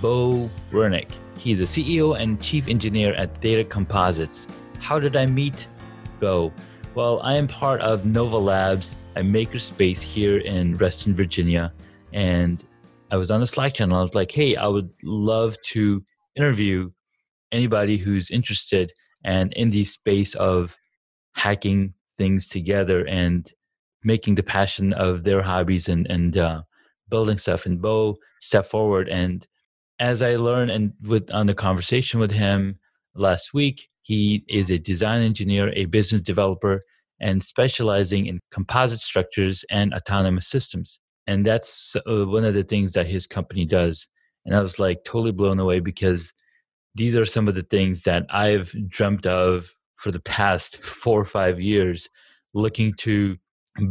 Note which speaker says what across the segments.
Speaker 1: Bo Wernick. He's the CEO and Chief Engineer at Data Composites. How did I meet Bo? Well, I am part of Nova Labs, a makerspace here in Reston, Virginia. And I was on the Slack channel. I was like, hey, I would love to interview anybody who's interested and in the space of hacking things together and making the passion of their hobbies and, and uh, building stuff. And Bo stepped forward and as I learned and with on the conversation with him last week, he is a design engineer, a business developer, and specializing in composite structures and autonomous systems. And that's uh, one of the things that his company does. And I was like totally blown away because these are some of the things that I've dreamt of for the past four or five years, looking to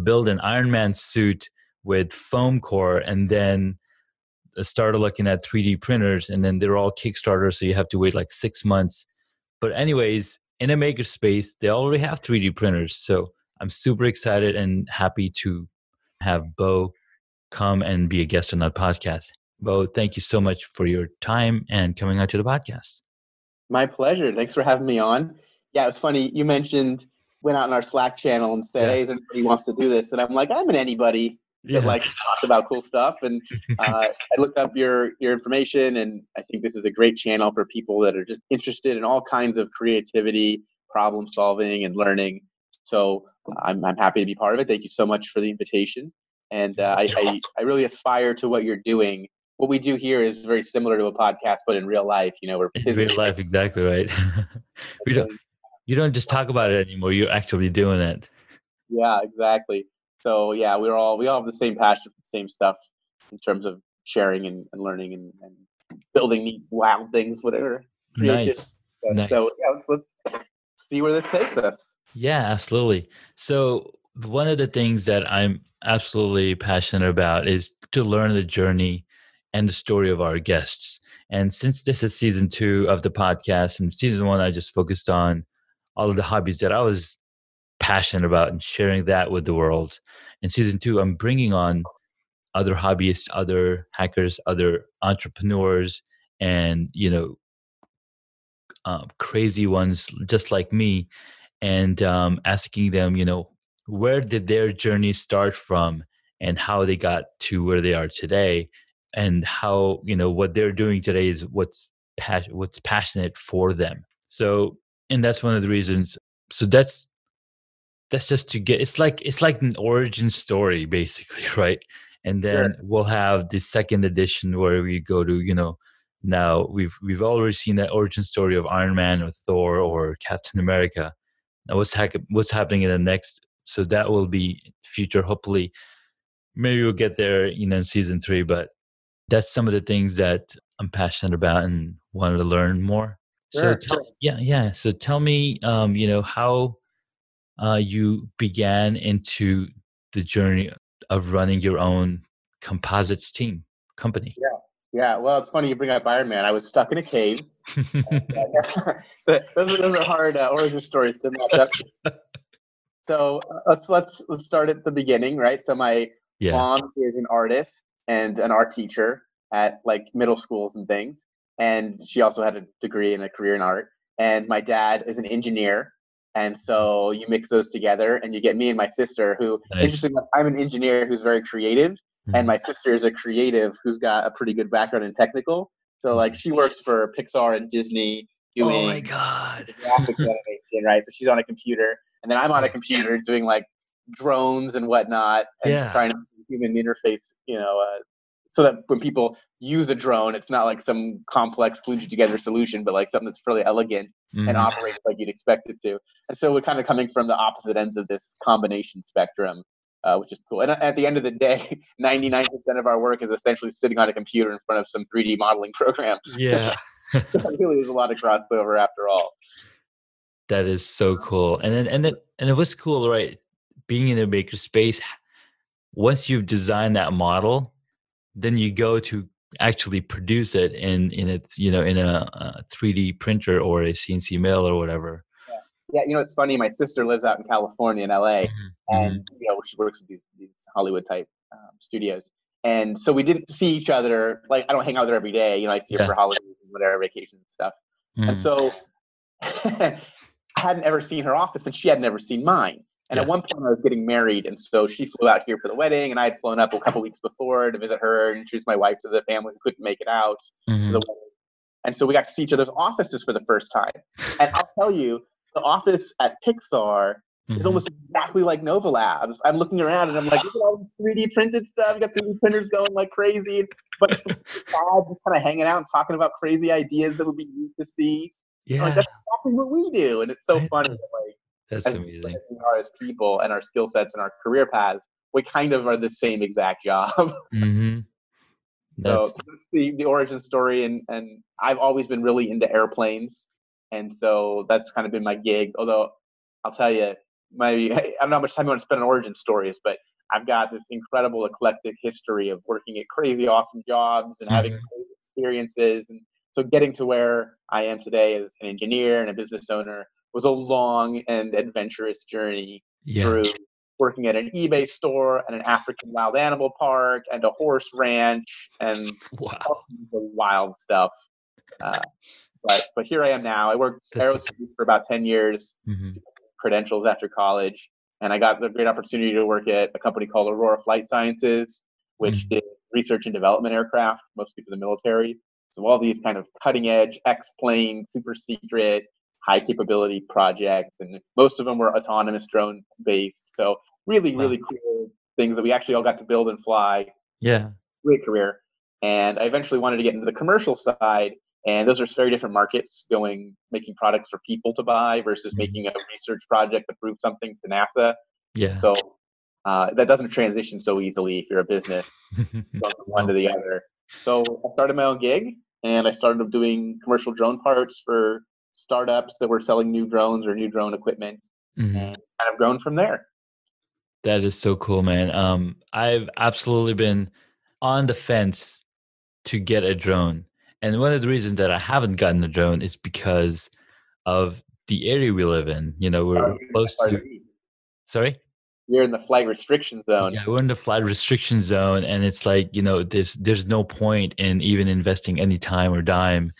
Speaker 1: build an Iron Man suit with foam core and then Uh, started looking at 3D printers, and then they're all Kickstarter, so you have to wait like six months. But anyways, in a makerspace, they already have 3D printers, so I'm super excited and happy to have Bo come and be a guest on that podcast. Bo, thank you so much for your time and coming out to the podcast.
Speaker 2: My pleasure. Thanks for having me on. Yeah, it was funny. You mentioned went out in our Slack channel and said, yeah. "Hey, is anybody wants to do this?" And I'm like, "I'm an anybody." Yeah. like talk about cool stuff. And uh, I looked up your your information, and I think this is a great channel for people that are just interested in all kinds of creativity, problem solving, and learning. So I'm I'm happy to be part of it. Thank you so much for the invitation. And uh, I, I I really aspire to what you're doing what we do here is very similar to a podcast, but in real life, you know, we're
Speaker 1: in real life, exactly right. we don't, you don't just talk about it anymore. You're actually doing it.
Speaker 2: Yeah, exactly so yeah, we're all we all have the same passion for the same stuff in terms of sharing and, and learning and, and, building neat wild things, whatever.
Speaker 1: Nice. nice.
Speaker 2: So yeah, let's, let's see where this takes us.
Speaker 1: Yeah, absolutely. So one of the things that I'm absolutely passionate about is to learn the journey and the story of our guests. And since this is season two of the podcast, and season one, I just focused on all of the hobbies that I was passionate about and sharing that with the world. In season two, I'm bringing on other hobbyists, other hackers, other entrepreneurs, and you know, um, crazy ones just like me, and um, asking them, you know, where did their journey start from, and how they got to where they are today, and how you know what they're doing today is what's pas- what's passionate for them. So, and that's one of the reasons. So that's that's just to get it's like it's like an origin story basically right? And then sure. we'll have the second edition where we go to you know now we've we've already seen that origin story of iron man or thor or captain america. Now what's ha- what's happening in the next so that will be future hopefully. Maybe we'll get there you know in season three but that's some of the things that i'm passionate about and wanted to learn more. Sure. so yeah yeah. So tell me um you know how uh, you began into the journey of running your own composites team company.
Speaker 2: Yeah. Yeah, well, it's funny you bring up Iron Man. I was stuck in a cave. those, are, those are hard uh, origin stories to match up. so uh, let's let's let's start at the beginning, right? So my yeah. mom is an artist and an art teacher at like middle schools and things, and she also had a degree and a career in art. And my dad is an engineer and so you mix those together and you get me and my sister who nice. interesting i'm an engineer who's very creative mm-hmm. and my sister is a creative who's got a pretty good background in technical so like she works for pixar and disney
Speaker 1: doing oh my god
Speaker 2: graphics animation right so she's on a computer and then i'm on a computer doing like drones and whatnot and yeah. trying to human interface you know uh, so that when people use a drone, it's not like some complex glued together solution, but like something that's fairly elegant mm-hmm. and operates like you'd expect it to. And so we're kind of coming from the opposite ends of this combination spectrum, uh, which is cool. And at the end of the day, 99% of our work is essentially sitting on a computer in front of some 3D modeling program.
Speaker 1: Yeah.
Speaker 2: really, there's a lot of crossover after all.
Speaker 1: That is so cool. And then and then and it was cool, right? Being in a makerspace, once you've designed that model, then you go to actually produce it in in a you know in a, a 3D printer or a CNC mill or whatever.
Speaker 2: Yeah. yeah, you know it's funny. My sister lives out in California in LA, mm-hmm. and mm-hmm. you know she works with these these Hollywood type um, studios. And so we didn't see each other. Like I don't hang out with her every day. You know, I see her yeah. for holidays and whatever vacations and stuff. Mm-hmm. And so I hadn't ever seen her office and she had never seen mine. And yeah. at one point, I was getting married, and so she flew out here for the wedding, and I had flown up a couple weeks before to visit her and introduce my wife to the family who couldn't make it out mm-hmm. the wedding. And so we got to see each other's offices for the first time. And I'll tell you, the office at Pixar mm-hmm. is almost exactly like Nova Labs. I'm looking around and I'm like, look at all this 3D printed stuff. You got 3D printers going like crazy, but it's just kind of hanging out and talking about crazy ideas that would be neat to see. Yeah. Like, that's exactly what we do. And it's so funny that, like,
Speaker 1: that's as amazing.
Speaker 2: We are as people and our skill sets and our career paths, we kind of are the same exact job.
Speaker 1: Mm-hmm.
Speaker 2: That's... So the, the origin story, and and I've always been really into airplanes, and so that's kind of been my gig. Although I'll tell you, my I don't know how much time you want to spend on origin stories, but I've got this incredible eclectic history of working at crazy awesome jobs and mm-hmm. having great experiences and so getting to where I am today as an engineer and a business owner was a long and adventurous journey yeah. through working at an eBay store and an African wild animal park and a horse ranch and
Speaker 1: wow.
Speaker 2: wild stuff. Uh, but but here I am now. I worked aerospace for about ten years, mm-hmm. credentials after college, and I got the great opportunity to work at a company called Aurora Flight Sciences, which mm-hmm. did research and development aircraft, mostly for the military. So all these kind of cutting edge X plane, super secret, high capability projects, and most of them were autonomous drone based. So really, wow. really cool things that we actually all got to build and fly.
Speaker 1: Yeah,
Speaker 2: great career. And I eventually wanted to get into the commercial side, and those are very different markets. Going making products for people to buy versus mm-hmm. making a research project to prove something to NASA.
Speaker 1: Yeah.
Speaker 2: So uh, that doesn't transition so easily if you're a business from one to the other. So I started my own gig and I started doing commercial drone parts for startups that were selling new drones or new drone equipment mm-hmm. and kind of grown from there.
Speaker 1: That is so cool, man. Um, I've absolutely been on the fence to get a drone. And one of the reasons that I haven't gotten a drone is because of the area we live in. You know, we're oh, close to. Sorry?
Speaker 2: We're in the flight restriction zone.
Speaker 1: Yeah, we're in the flight restriction zone, and it's like you know, there's there's no point in even investing any time or dime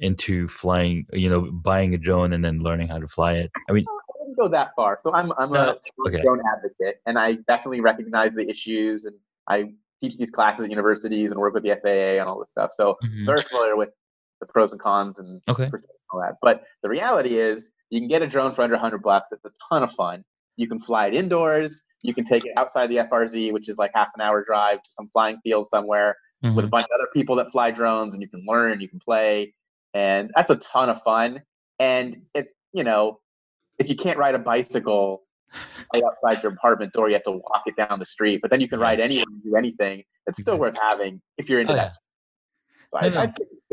Speaker 1: into flying. You know, buying a drone and then learning how to fly it. I mean,
Speaker 2: I wouldn't go that far. So I'm I'm no, a okay. drone advocate, and I definitely recognize the issues, and I teach these classes at universities and work with the FAA and all this stuff. So mm-hmm. very familiar with the pros and cons and
Speaker 1: okay.
Speaker 2: all that. But the reality is, you can get a drone for under 100 bucks. It's a ton of fun. You can fly it indoors. You can take it outside the FRZ, which is like half an hour drive to some flying field somewhere mm-hmm. with a bunch of other people that fly drones, and you can learn, you can play, and that's a ton of fun. And it's you know, if you can't ride a bicycle right outside your apartment door, you have to walk it down the street. But then you can ride anywhere and do anything. It's still worth having if you're into oh, that.
Speaker 1: So I, no.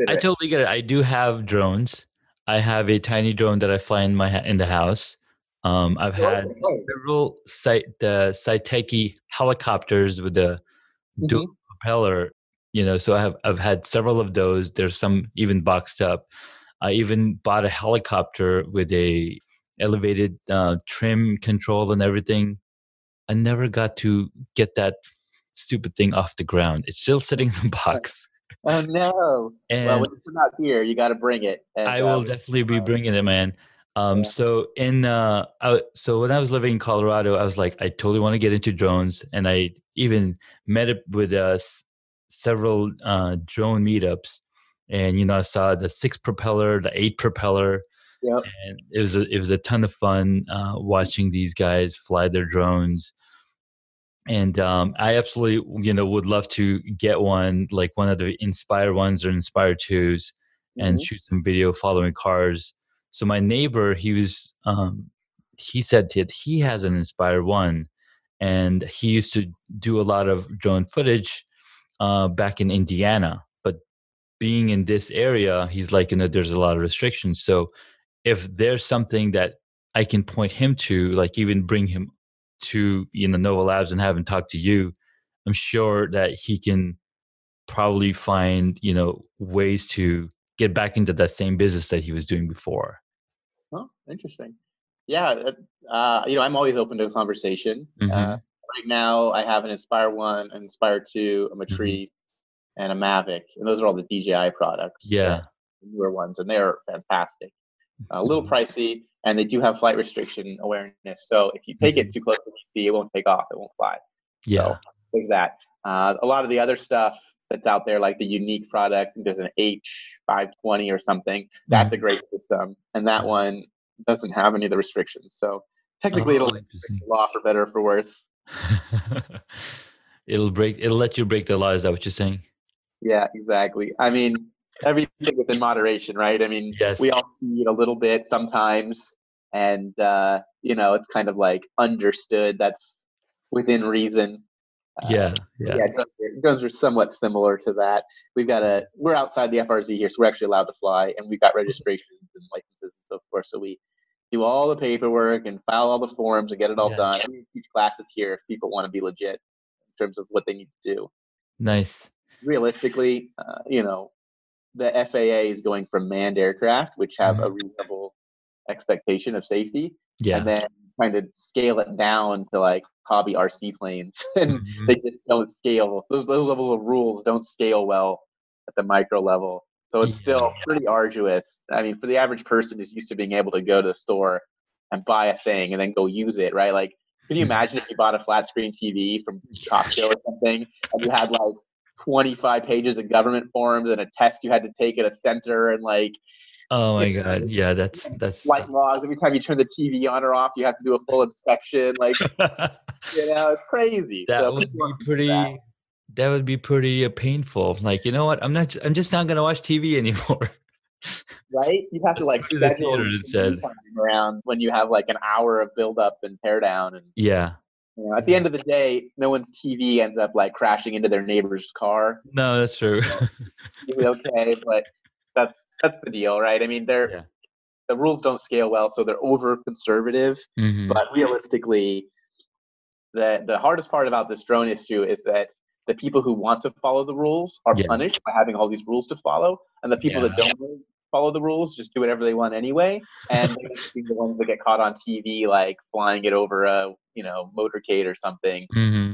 Speaker 1: I totally get it. I do have drones. I have a tiny drone that I fly in my in the house. Um, I've had several site the Saiteki helicopters with the mm-hmm. dual propeller. You know, so I have I've had several of those. There's some even boxed up. I even bought a helicopter with a elevated uh, trim control and everything. I never got to get that stupid thing off the ground. It's still sitting in the box.
Speaker 2: Oh no! And well, when it's not here, you got to bring it.
Speaker 1: And, I will uh, definitely be bringing it, man. Um, yeah. So in uh, I, so when I was living in Colorado, I was like, I totally want to get into drones, and I even met up with uh, several uh, drone meetups, and you know I saw the six propeller, the eight propeller,
Speaker 2: yep.
Speaker 1: and it was a, it was a ton of fun uh, watching these guys fly their drones. And um, I absolutely, you know, would love to get one like one of the Inspire ones or Inspire 2s mm-hmm. and shoot some video following cars so my neighbor, he was, um, he said that he has an Inspire One, and he used to do a lot of drone footage uh, back in Indiana. But being in this area, he's like, you know, there's a lot of restrictions. So if there's something that I can point him to, like even bring him to, you know, Nova Labs and have him talk to you, I'm sure that he can probably find, you know, ways to get back into that same business that he was doing before.
Speaker 2: Oh, interesting. Yeah, uh, you know, I'm always open to a conversation. Uh, mm-hmm. Uh, right now, I have an Inspire One, an Inspire Two, a mm-hmm. Matrice, mm-hmm. and a Mavic, and those are all the DJI products.
Speaker 1: Yeah,
Speaker 2: newer ones, and they're fantastic. A little mm-hmm. pricey, and they do have flight restriction awareness. So if you take it mm-hmm. too close to DC, it won't take off. It won't fly.
Speaker 1: Yeah, so,
Speaker 2: there's that. Uh, a lot of the other stuff that's out there, like the Yuneec product, there's an H520 or something. That's a great system, and that one doesn't have any of the restrictions. So technically, oh, it'll law for better or for worse.
Speaker 1: it'll break. It'll let you break the law. Is that what you're saying?
Speaker 2: Yeah, exactly. I mean, everything within moderation, right? I mean,
Speaker 1: yes.
Speaker 2: we all see a little bit sometimes, and uh, you know, it's kind of like understood. That's within reason.
Speaker 1: Uh, yeah, yeah.
Speaker 2: yeah drones, are, drones are somewhat similar to that. We've got a we're outside the FRZ here, so we're actually allowed to fly, and we've got registrations and licenses and so forth. So we do all the paperwork and file all the forms and get it all yeah. done. we teach classes here if people want to be legit in terms of what they need to do.
Speaker 1: Nice.
Speaker 2: Realistically, uh, you know, the FAA is going from manned aircraft, which have mm-hmm. a reasonable expectation of safety,
Speaker 1: yeah.
Speaker 2: and then trying to scale it down to like hobby RC planes, and mm-hmm. they just don't scale. Those those levels of rules don't scale well at the micro level. So it's yeah. still pretty arduous. I mean, for the average person who's used to being able to go to the store and buy a thing and then go use it, right? Like, can you imagine if you bought a flat screen TV from Costco or something and you had like 25 pages of government forms and a test you had to take at a center and like
Speaker 1: Oh my god, yeah, that's that's
Speaker 2: light laws. Every time you turn the TV on or off, you have to do a full inspection. Like, you know, it's crazy.
Speaker 1: That so would be pretty. That. would be pretty uh, painful. Like, you know what? I'm not. I'm just not gonna watch TV anymore.
Speaker 2: right? You have to like schedule the time around when you have like an hour of build up and tear down, and
Speaker 1: yeah.
Speaker 2: You know, at the end of the day, no one's TV ends up like crashing into their neighbor's car.
Speaker 1: No, that's true.
Speaker 2: okay, but that's that's the deal, right? I mean, they're yeah. the rules don't scale well, so they're over conservative. Mm-hmm. But realistically, the the hardest part about this drone issue is that the people who want to follow the rules are yeah. punished by having all these rules to follow, and the people yeah. that don't follow the rules just do whatever they want anyway, and the ones that get caught on TV like flying it over a you know motorcade or something.
Speaker 1: Mm-hmm.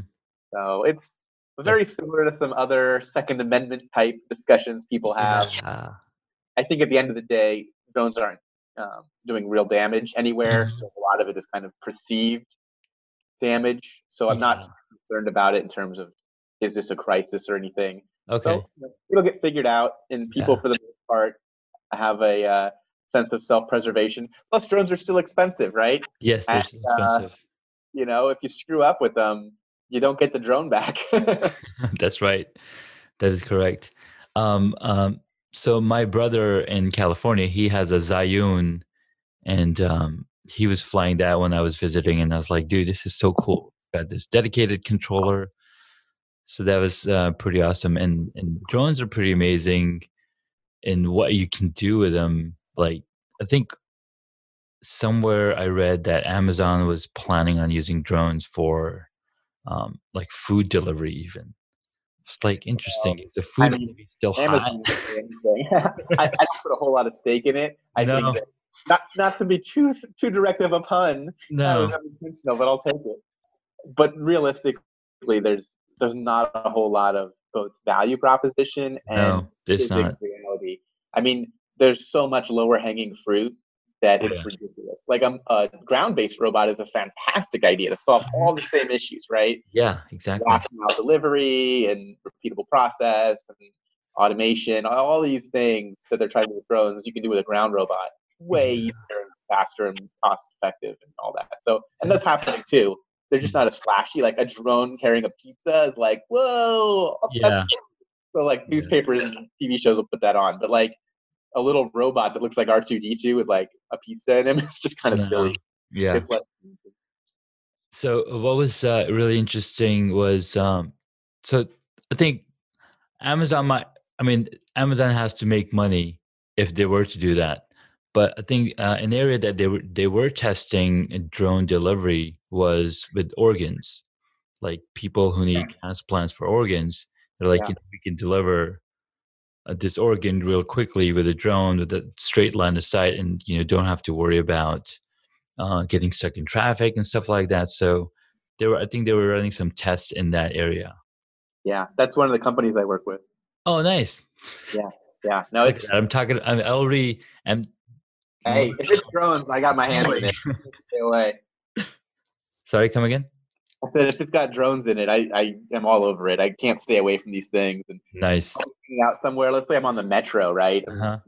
Speaker 2: So it's very similar to some other Second Amendment type discussions people have.
Speaker 1: Yeah.
Speaker 2: I think at the end of the day, drones aren't um, doing real damage anywhere. Mm-hmm. So a lot of it is kind of perceived damage. So I'm not concerned about it in terms of is this a crisis or anything.
Speaker 1: Okay.
Speaker 2: So, it'll get figured out, and people, yeah. for the most part, have a uh, sense of self-preservation. Plus, drones are still expensive, right?
Speaker 1: Yes, they're and, uh, expensive. Uh,
Speaker 2: you know, if you screw up with them, you don't get the drone back.
Speaker 1: That's right. That is correct. Um, um, so my brother in California, he has a Zhiyun, and um, he was flying that when I was visiting, and I was like, dude, this is so cool. Got this dedicated controller. So that was uh, pretty awesome, and and drones are pretty amazing in what you can do with them. Like I think somewhere I read that Amazon was planning on using drones for um, like food delivery, even. It's like interesting. Is the food I mean, still Amazon
Speaker 2: hot? I, I, don't put a whole lot of stake in it. I no. think that not not to be too too direct of a pun.
Speaker 1: No,
Speaker 2: intentional, but I'll take it. But realistically, there's there's not a whole lot of both value proposition and
Speaker 1: no, physics not.
Speaker 2: reality. I mean, there's so much lower hanging fruit that it's ridiculous. Like um, a ground-based robot is a fantastic idea to solve all the same issues, right?
Speaker 1: Yeah, exactly.
Speaker 2: Last mile delivery and repeatable process and automation, all these things that they're trying to do with drones, you can do with a ground robot, way easier and faster and cost effective and all that. So, and that's happening too. They're just not as flashy. Like a drone carrying a pizza is like, whoa.
Speaker 1: Yeah.
Speaker 2: So like newspapers and TV shows will put that on, but like a little robot that looks like R2D2 with like a pizza in him. It's just kind of silly.
Speaker 1: Yeah. Like, so what was uh, really interesting was um, so I think Amazon might I mean, Amazon has to make money if they were to do that. But I think uh, an area that they were they were testing drone delivery was with organs, like people who need yeah. transplants for organs. They're like, yeah. you know, we can deliver uh, this organ real quickly with a drone with a straight line of sight, and you know don't have to worry about uh, getting stuck in traffic and stuff like that. So they were, I think they were running some tests in that area.
Speaker 2: Yeah, that's one of the companies I work with.
Speaker 1: Oh, nice.
Speaker 2: Yeah, yeah. No, it's.
Speaker 1: I'm talking. I'm already. I'm.
Speaker 2: Hey, if it's drones, I got my hands in it. Stay away.
Speaker 1: Sorry, come again.
Speaker 2: I said if it's got drones in it, I, I am all over it. I can't stay away from these things. And
Speaker 1: nice.
Speaker 2: Out somewhere. Let's say I'm on the metro, right? Uh-huh.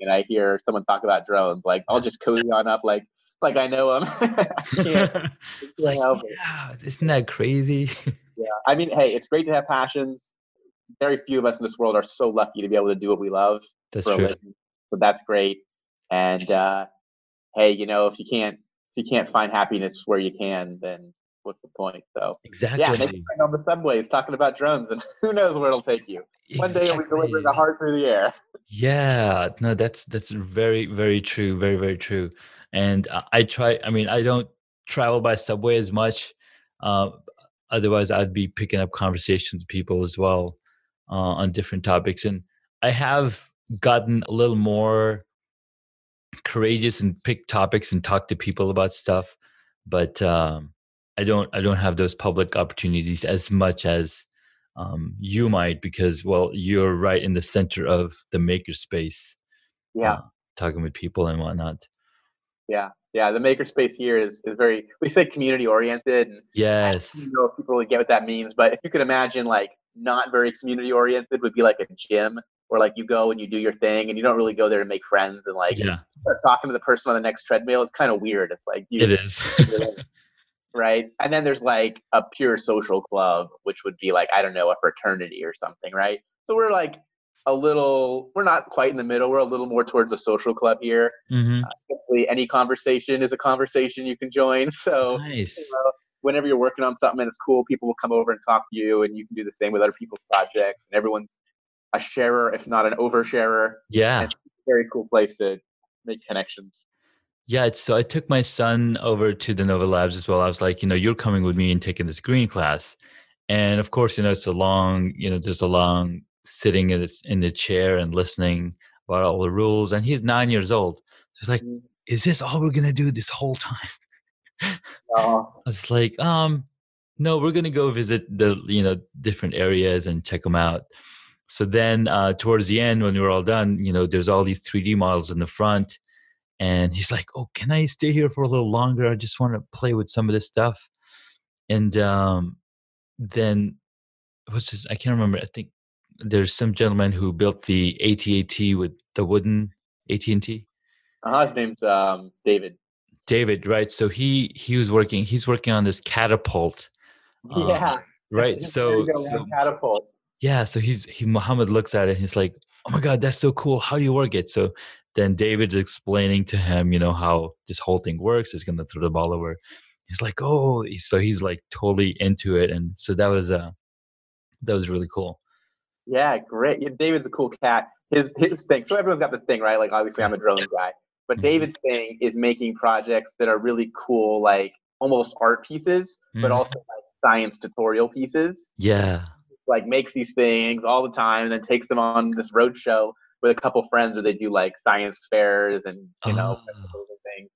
Speaker 2: And I hear someone talk about drones. Like I'll just cozy on up, like like I know them.
Speaker 1: like, yeah, isn't that crazy?
Speaker 2: yeah, I mean, hey, it's great to have passions. Very few of us in this world are so lucky to be able to do what we love.
Speaker 1: That's true.
Speaker 2: So that's great. And uh, hey, you know, if you can't if you can't find happiness where you can, then what's the point? So
Speaker 1: exactly.
Speaker 2: Yeah, maybe on the subways talking about drones, and who knows where it'll take you. One day you'll be delivering a heart through the air.
Speaker 1: Yeah, no, that's that's very very true, very very true. And I try. I mean, I don't travel by subway as much. Uh, otherwise, I'd be picking up conversations with people as well uh, on different topics. And I have gotten a little more courageous and pick topics and talk to people about stuff. But um, I don't I don't have those public opportunities as much as um, you might because well you're right in the center of the makerspace.
Speaker 2: Yeah, uh,
Speaker 1: talking with people and whatnot.
Speaker 2: Yeah, yeah. The makerspace here is is very we say community oriented.
Speaker 1: yes,
Speaker 2: you know if people really get what that means, but if you could imagine like not very community oriented would be like a gym where like you go and you do your thing and you don't really go there to make friends and like
Speaker 1: yeah.
Speaker 2: start talking to the person on the next treadmill. It's kind of weird. It's like
Speaker 1: you, it is.
Speaker 2: right? And then there's like a pure social club, which would be like, I don't know, a fraternity or something, right? So we're like a little, we're not quite in the middle. We're a little more towards a social club here.
Speaker 1: Mm-hmm.
Speaker 2: Uh, any conversation is a conversation you can join. So
Speaker 1: nice.
Speaker 2: You know, whenever you're working on something and it's cool, people will come over and talk to you, and you can do the same with other people's projects. And everyone's a sharer, if not an oversharer.
Speaker 1: Yeah.
Speaker 2: it's a very cool place to make connections.
Speaker 1: Yeah, so I took my son over to the Nova Labs as well. I was like, you know, you're coming with me and taking this green class, and of course, you know, it's a long, you know, there's a long sitting in the, in the chair and listening about all the rules. And he's nine years old, so it's like, mm-hmm. is this all we're gonna do this whole time?
Speaker 2: Oh.
Speaker 1: I was like, um, no, we're gonna go visit the you know different areas and check them out. So then, uh, towards the end, when we were all done, you know, there's all these 3D models in the front and he's like oh can i stay here for a little longer? I just want to play with some of this stuff. And um, then what's his i can't remember i think there's some gentleman who built the AT-AT with the wooden AT&T
Speaker 2: uh-huh, his name's um, david.
Speaker 1: David right so he he was working he's working on this catapult
Speaker 2: yeah. um,
Speaker 1: right so, so
Speaker 2: catapult
Speaker 1: yeah so he's he muhammad looks at it he's like oh my god that's so cool how do you work it so then David's explaining to him, you know, how this whole thing works. He's going to throw the ball over. He's like, oh, so he's like totally into it, and so that was uh that was really cool.
Speaker 2: Yeah, great. Yeah, David's a cool cat. His his thing. So everyone's got the thing, right? Like obviously, I'm a drone guy, but mm-hmm. David's thing is making projects that are really cool, like almost art pieces, mm-hmm. but also like science tutorial pieces.
Speaker 1: Yeah.
Speaker 2: Like makes these things all the time, and then takes them on this road show with a couple friends where they do like science fairs and you know oh. things.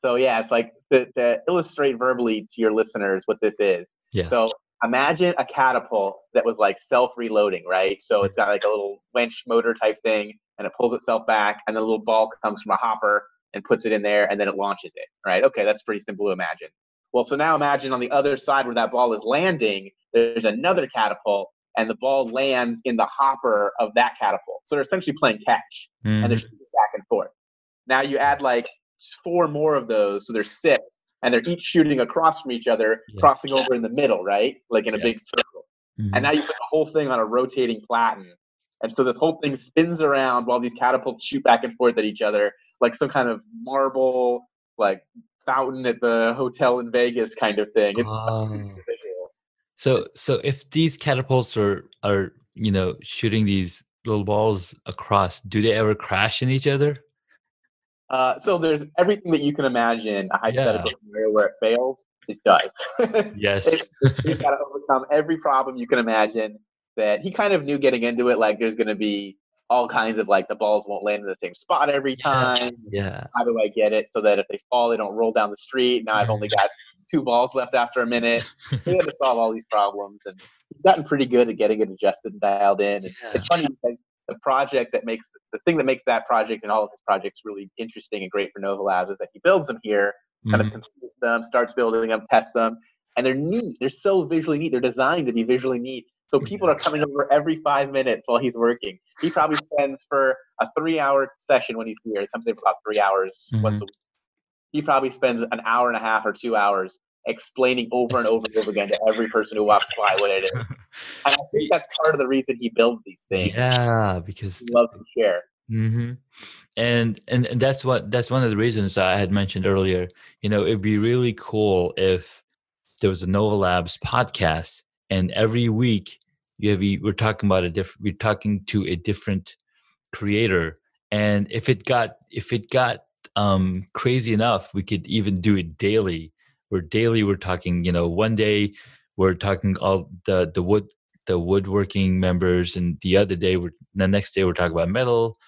Speaker 2: So yeah, it's like to, to illustrate verbally to your listeners what this is.
Speaker 1: Yeah.
Speaker 2: So imagine a catapult that was like self-reloading, right? So it's got like a little winch motor type thing, and it pulls itself back, and the little ball comes from a hopper and puts it in there, and then it launches it. Right? Okay, that's pretty simple to imagine. Well, so now imagine on the other side where that ball is landing, there's another catapult and the ball lands in the hopper of that catapult. So they're essentially playing catch mm-hmm. and they're shooting back and forth. Now you add like four more of those, so there's six, and they're each shooting across from each other, yeah. crossing over in the middle, right? Like in a big circle. Mm-hmm. And now you put the whole thing on a rotating platen. And so this whole thing spins around while these catapults shoot back and forth at each other, like some kind of marble, like fountain at the hotel in Vegas kind of thing. It's oh.
Speaker 1: So so if these catapults are are you know shooting these little balls across, do they ever crash in each other?
Speaker 2: Uh, so there's everything that you can imagine a hypothetical yeah. scenario where it fails, it does.
Speaker 1: Yes.
Speaker 2: He's got to overcome every problem you can imagine. That he kind of knew getting into it, like there's going to be all kinds of like the balls won't land in the same spot every time.
Speaker 1: Yeah.
Speaker 2: How do I get it so that if they fall, they don't roll down the street? Now I've only got two balls left after a minute. he had to solve all these problems, and he's gotten pretty good at getting it adjusted and dialed in. And yeah. it's funny because the project that makes the thing that makes that project and all of his projects really interesting and great for Nova Labs is that he builds them here, mm-hmm. kind of conceives them, starts building them, tests them, and they're neat. They're so visually neat. They're designed to be visually neat. So people are coming over every five minutes while he's working. He probably spends for a three-hour session when he's here. He comes in for about three hours mm-hmm. once a week. He probably spends an hour and a half or two hours explaining over and over and over again to every person who walks by what it is. And I think that's part of the reason he builds these things.
Speaker 1: Yeah, because
Speaker 2: he loves to share.
Speaker 1: Mm-hmm. And, and and that's what that's one of the reasons I had mentioned earlier. You know, it'd be really cool if there was a Nova Labs podcast, and every week you have we're talking about a different we're talking to a different creator, and if it got if it got um crazy enough, we could even do it daily we're daily we're talking you know one day we're talking all the the wood the woodworking members and the other day we're the next day we're talking about metal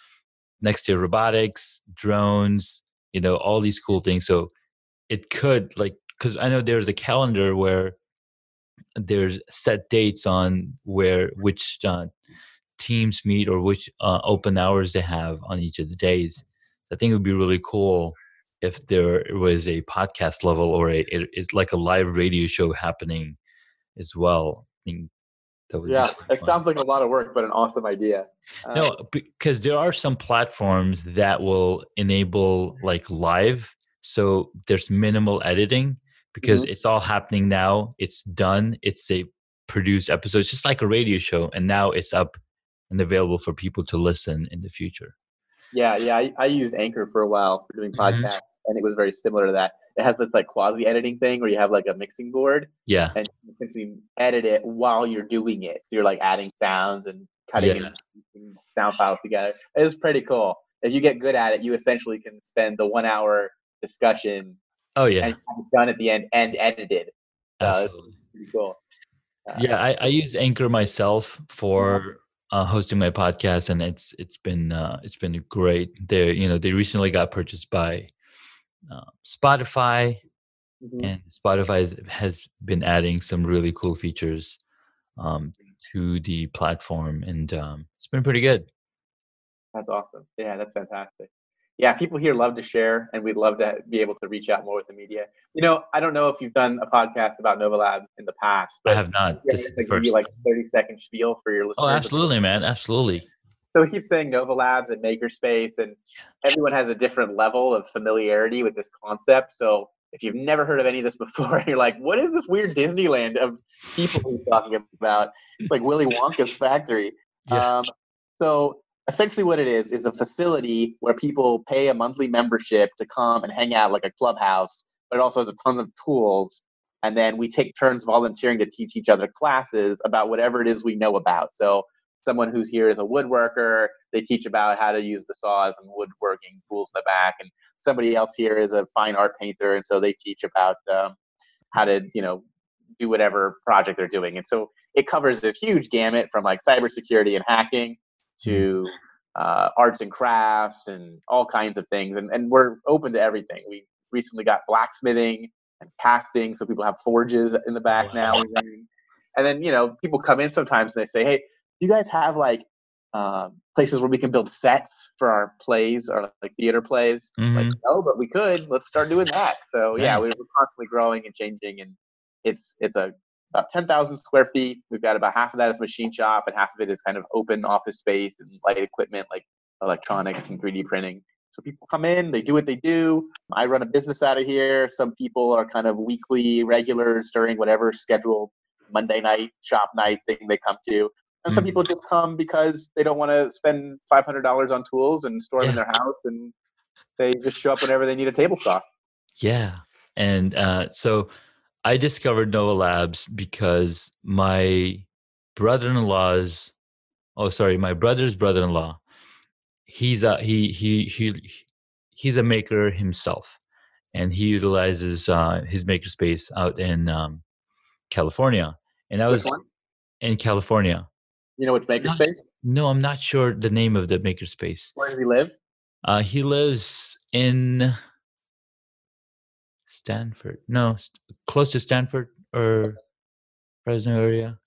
Speaker 1: next day robotics drones you know all these cool things. So it could like because i know there's a calendar where there's set dates on where which uh, teams meet or which uh, open hours they have on each of the days i think it would be really cool if there was a podcast level or a it's like a live radio show happening as well.
Speaker 2: yeah, it sounds like a lot of work, but an awesome idea.
Speaker 1: Uh, no, because there are some platforms that will enable like live, so there's minimal editing because mm-hmm. it's all happening now. It's done. It's a produced episode, it's just like a radio show, and now it's up and available for people to listen in the future.
Speaker 2: Yeah, yeah. I, I used Anchor for a while for doing mm-hmm. podcasts, mm-hmm. and it was very similar to that. It has this like quasi editing thing where you have like a mixing board.
Speaker 1: Yeah.
Speaker 2: And you essentially edit it while you're doing it. So you're like adding sounds and cutting yeah. and sound files together. It's pretty cool. If you get good at it, you essentially can spend the one hour discussion.
Speaker 1: Oh yeah.
Speaker 2: done at the end and edited.
Speaker 1: Uh,
Speaker 2: pretty cool.
Speaker 1: Uh, yeah, I, I use Anchor myself for uh, hosting my podcast, and it's it's been uh, it's been great. They you know they recently got purchased by uh, Spotify, mm-hmm. and Spotify has been adding some really cool features um, to the platform, and um, it's been pretty good.
Speaker 2: That's awesome. Yeah, that's fantastic yeah, people here love to share, and we'd love to be able to reach out more with the media. You know, I don't know if you've done a podcast about Nova Lab in the past.
Speaker 1: But I have not.
Speaker 2: This is give you like a thirty second spiel for your oh, listeners.
Speaker 1: Oh, absolutely, man, absolutely.
Speaker 2: So we keep saying Nova Labs and Makerspace, and everyone has a different level of familiarity with this concept. So if you've never heard of any of this before, you're like, what is this weird Disneyland of people he's talking about? It's like Willy Wonka's factory. Yeah. Um, so essentially what it is is a facility where people pay a monthly membership to come and hang out like a clubhouse but it also has a tons of tools. And then we take turns volunteering to teach each other classes about whatever it is we know about. So someone who's here is a woodworker they teach about how to use the saws and woodworking tools in the back. And somebody else here is a fine art painter and so they teach about um, how to you know do whatever project they're doing. And so it covers this huge gamut from like cybersecurity and hacking to uh, arts and crafts and all kinds of things. And, and we're open to everything. We recently got blacksmithing and casting, so people have forges in the back now. And then, you know, people come in sometimes and they say, hey, do you guys have like uh, places where we can build sets for our plays or like theater plays? Mm-hmm. Like, no, but we could. Let's start doing that. So yeah, we're constantly growing and changing, and it's it's a about 10,000 square feet. We've got about half of that is machine shop, and half of it is kind of open office space and light equipment like electronics and 3D printing. So people come in, they do what they do. I run a business out of here. Some people are kind of weekly regulars during whatever scheduled Monday night shop night thing they come to. And some mm. people just come because they don't want to spend $500 on tools and store them yeah. in their house, and they just show up whenever they need a table saw.
Speaker 1: Yeah, and uh, so I discovered Nova Labs because my brother-in-law's oh sorry my brother's brother-in-law he's a he he he he's a maker himself and he utilizes uh, his makerspace out in um, california and i
Speaker 2: Which
Speaker 1: was
Speaker 2: one?
Speaker 1: in california
Speaker 2: You know which makerspace?
Speaker 1: no i'm not sure the name of the makerspace
Speaker 2: Where does he live?
Speaker 1: uh, he lives in stanford no st- close to stanford or fresno area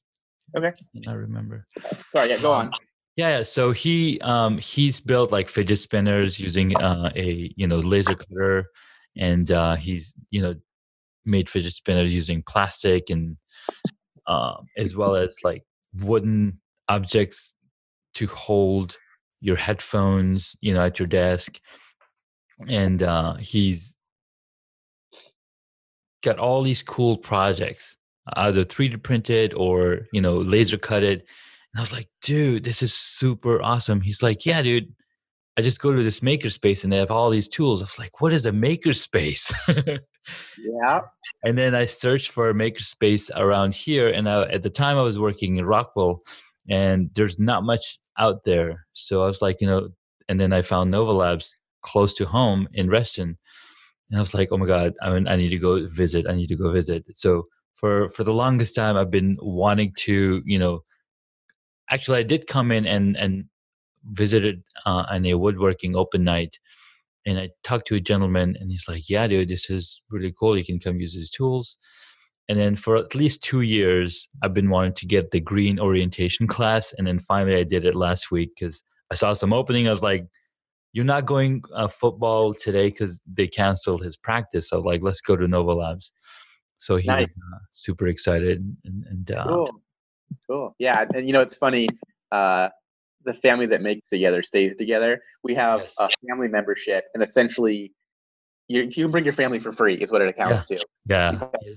Speaker 2: Okay.
Speaker 1: i remember
Speaker 2: Sorry, yeah, go
Speaker 1: Um,
Speaker 2: on.
Speaker 1: Yeah, yeah. So he um he's built like fidget spinners using uh, a you know laser cutter, and uh, he's you know made fidget spinners using plastic and um, as well as like wooden objects to hold your headphones, you know, at your desk, and uh, he's got all these cool projects, either 3D printed or you know laser cutted. And I was like, dude, this is super awesome. He's like, yeah, dude. I just go to this makerspace and they have all these tools. I was like, what is a makerspace?
Speaker 2: Yeah.
Speaker 1: and then I searched for a makerspace around here. And I, at the time, I was working in Rockville, and there's not much out there. So I was like, you know, and then I found Nova Labs close to home in Reston, and I was like, oh my god, I mean, I need to go visit. I need to go visit. So for for the longest time, I've been wanting to, you know, actually, I did come in and and visited uh, on a woodworking open night and I talked to a gentleman, and he's like, "Yeah, dude, this is really cool. You can come use his tools." And then for at least two years, I've been wanting to get the green orientation class, and then finally I did it last week because I saw some opening. I was like, "You're not going uh, football today because they canceled his practice." So like, "Let's go to Nova Labs." So he's
Speaker 2: Nice.
Speaker 1: uh, super excited, and, and uh,
Speaker 2: Cool. Cool. Yeah, and you know it's funny. Uh, the family that makes together stays together. We have
Speaker 1: Yes.
Speaker 2: a family membership, and essentially, you you can bring your family for free. Is what it accounts to.
Speaker 1: yeah,
Speaker 2: Because
Speaker 1: yeah.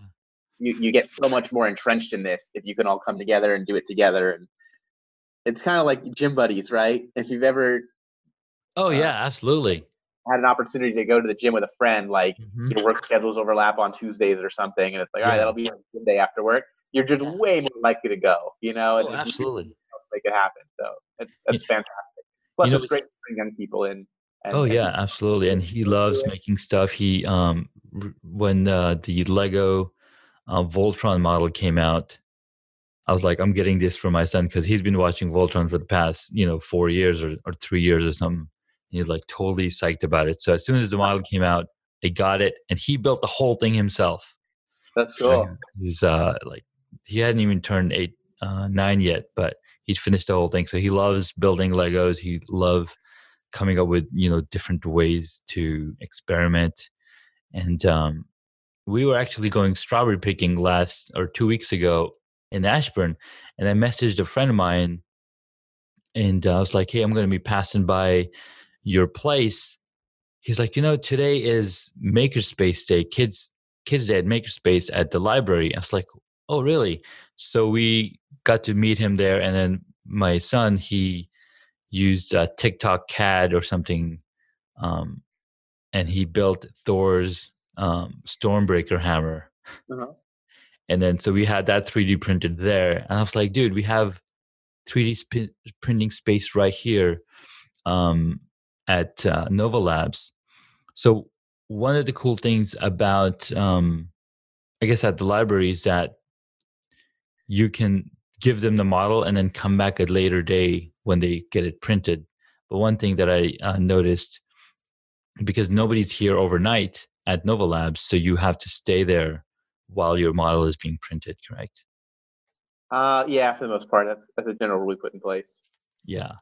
Speaker 2: You you get so much more entrenched in this if you can all come together and do it together. And it's kind of like gym buddies, right? If you've ever
Speaker 1: Oh
Speaker 2: Uh,
Speaker 1: yeah, absolutely.
Speaker 2: had an opportunity to go to the gym with a friend, like
Speaker 1: Mhm.
Speaker 2: your work schedules overlap on Tuesdays or something, and it's like, all right,
Speaker 1: Yeah.
Speaker 2: that'll be a day after work. You're just
Speaker 1: Yeah.
Speaker 2: way more likely to go, you know, and
Speaker 1: Oh,
Speaker 2: you
Speaker 1: absolutely.
Speaker 2: make it happen. So it's it's fantastic. Plus,
Speaker 1: You know,
Speaker 2: it's great to bring young people in. And,
Speaker 1: Oh
Speaker 2: and
Speaker 1: yeah, absolutely. And he loves
Speaker 2: Yeah.
Speaker 1: making stuff. He um when uh, the Lego uh, Voltron model came out, I was like, I'm getting this for my son because he's been watching Voltron for the past you know four years or, or three years or something. He's like totally psyched about it. So as soon as the model came out, I got it, and he built the whole thing himself.
Speaker 2: that's cool.
Speaker 1: He's uh like he hadn't even turned eight uh, nine yet, but he'd finished the whole thing. So he loves building Legos. He love coming up with you know different ways to experiment. And um, we were actually going strawberry picking last or two weeks ago in Ashburn, and I messaged a friend of mine, and I was like, "Hey, I'm going to be passing by your place." He's like, "You know, today is Makerspace Day, kids kids day at Makerspace at the library." I was like, "Oh, really?" So we got to meet him there, and then my son he used uh, Tinkercad or something, um, and he built Thor's um, Stormbreaker hammer.
Speaker 2: Uh-huh.
Speaker 1: And then so we had that 3D printed there, and I was like, "Dude, we have 3D sp- printing space right here um, at uh, Nova Labs." So one of the cool things about, um, I guess, at the library is that you can give them the model and then come back a later day when they get it printed. But one thing that I uh, noticed, because nobody's here overnight at Nova Labs, so you have to stay there while your model is being printed, correct?
Speaker 2: Uh, yeah, for the most part, that's that's a general rule we put in place.
Speaker 1: Yeah.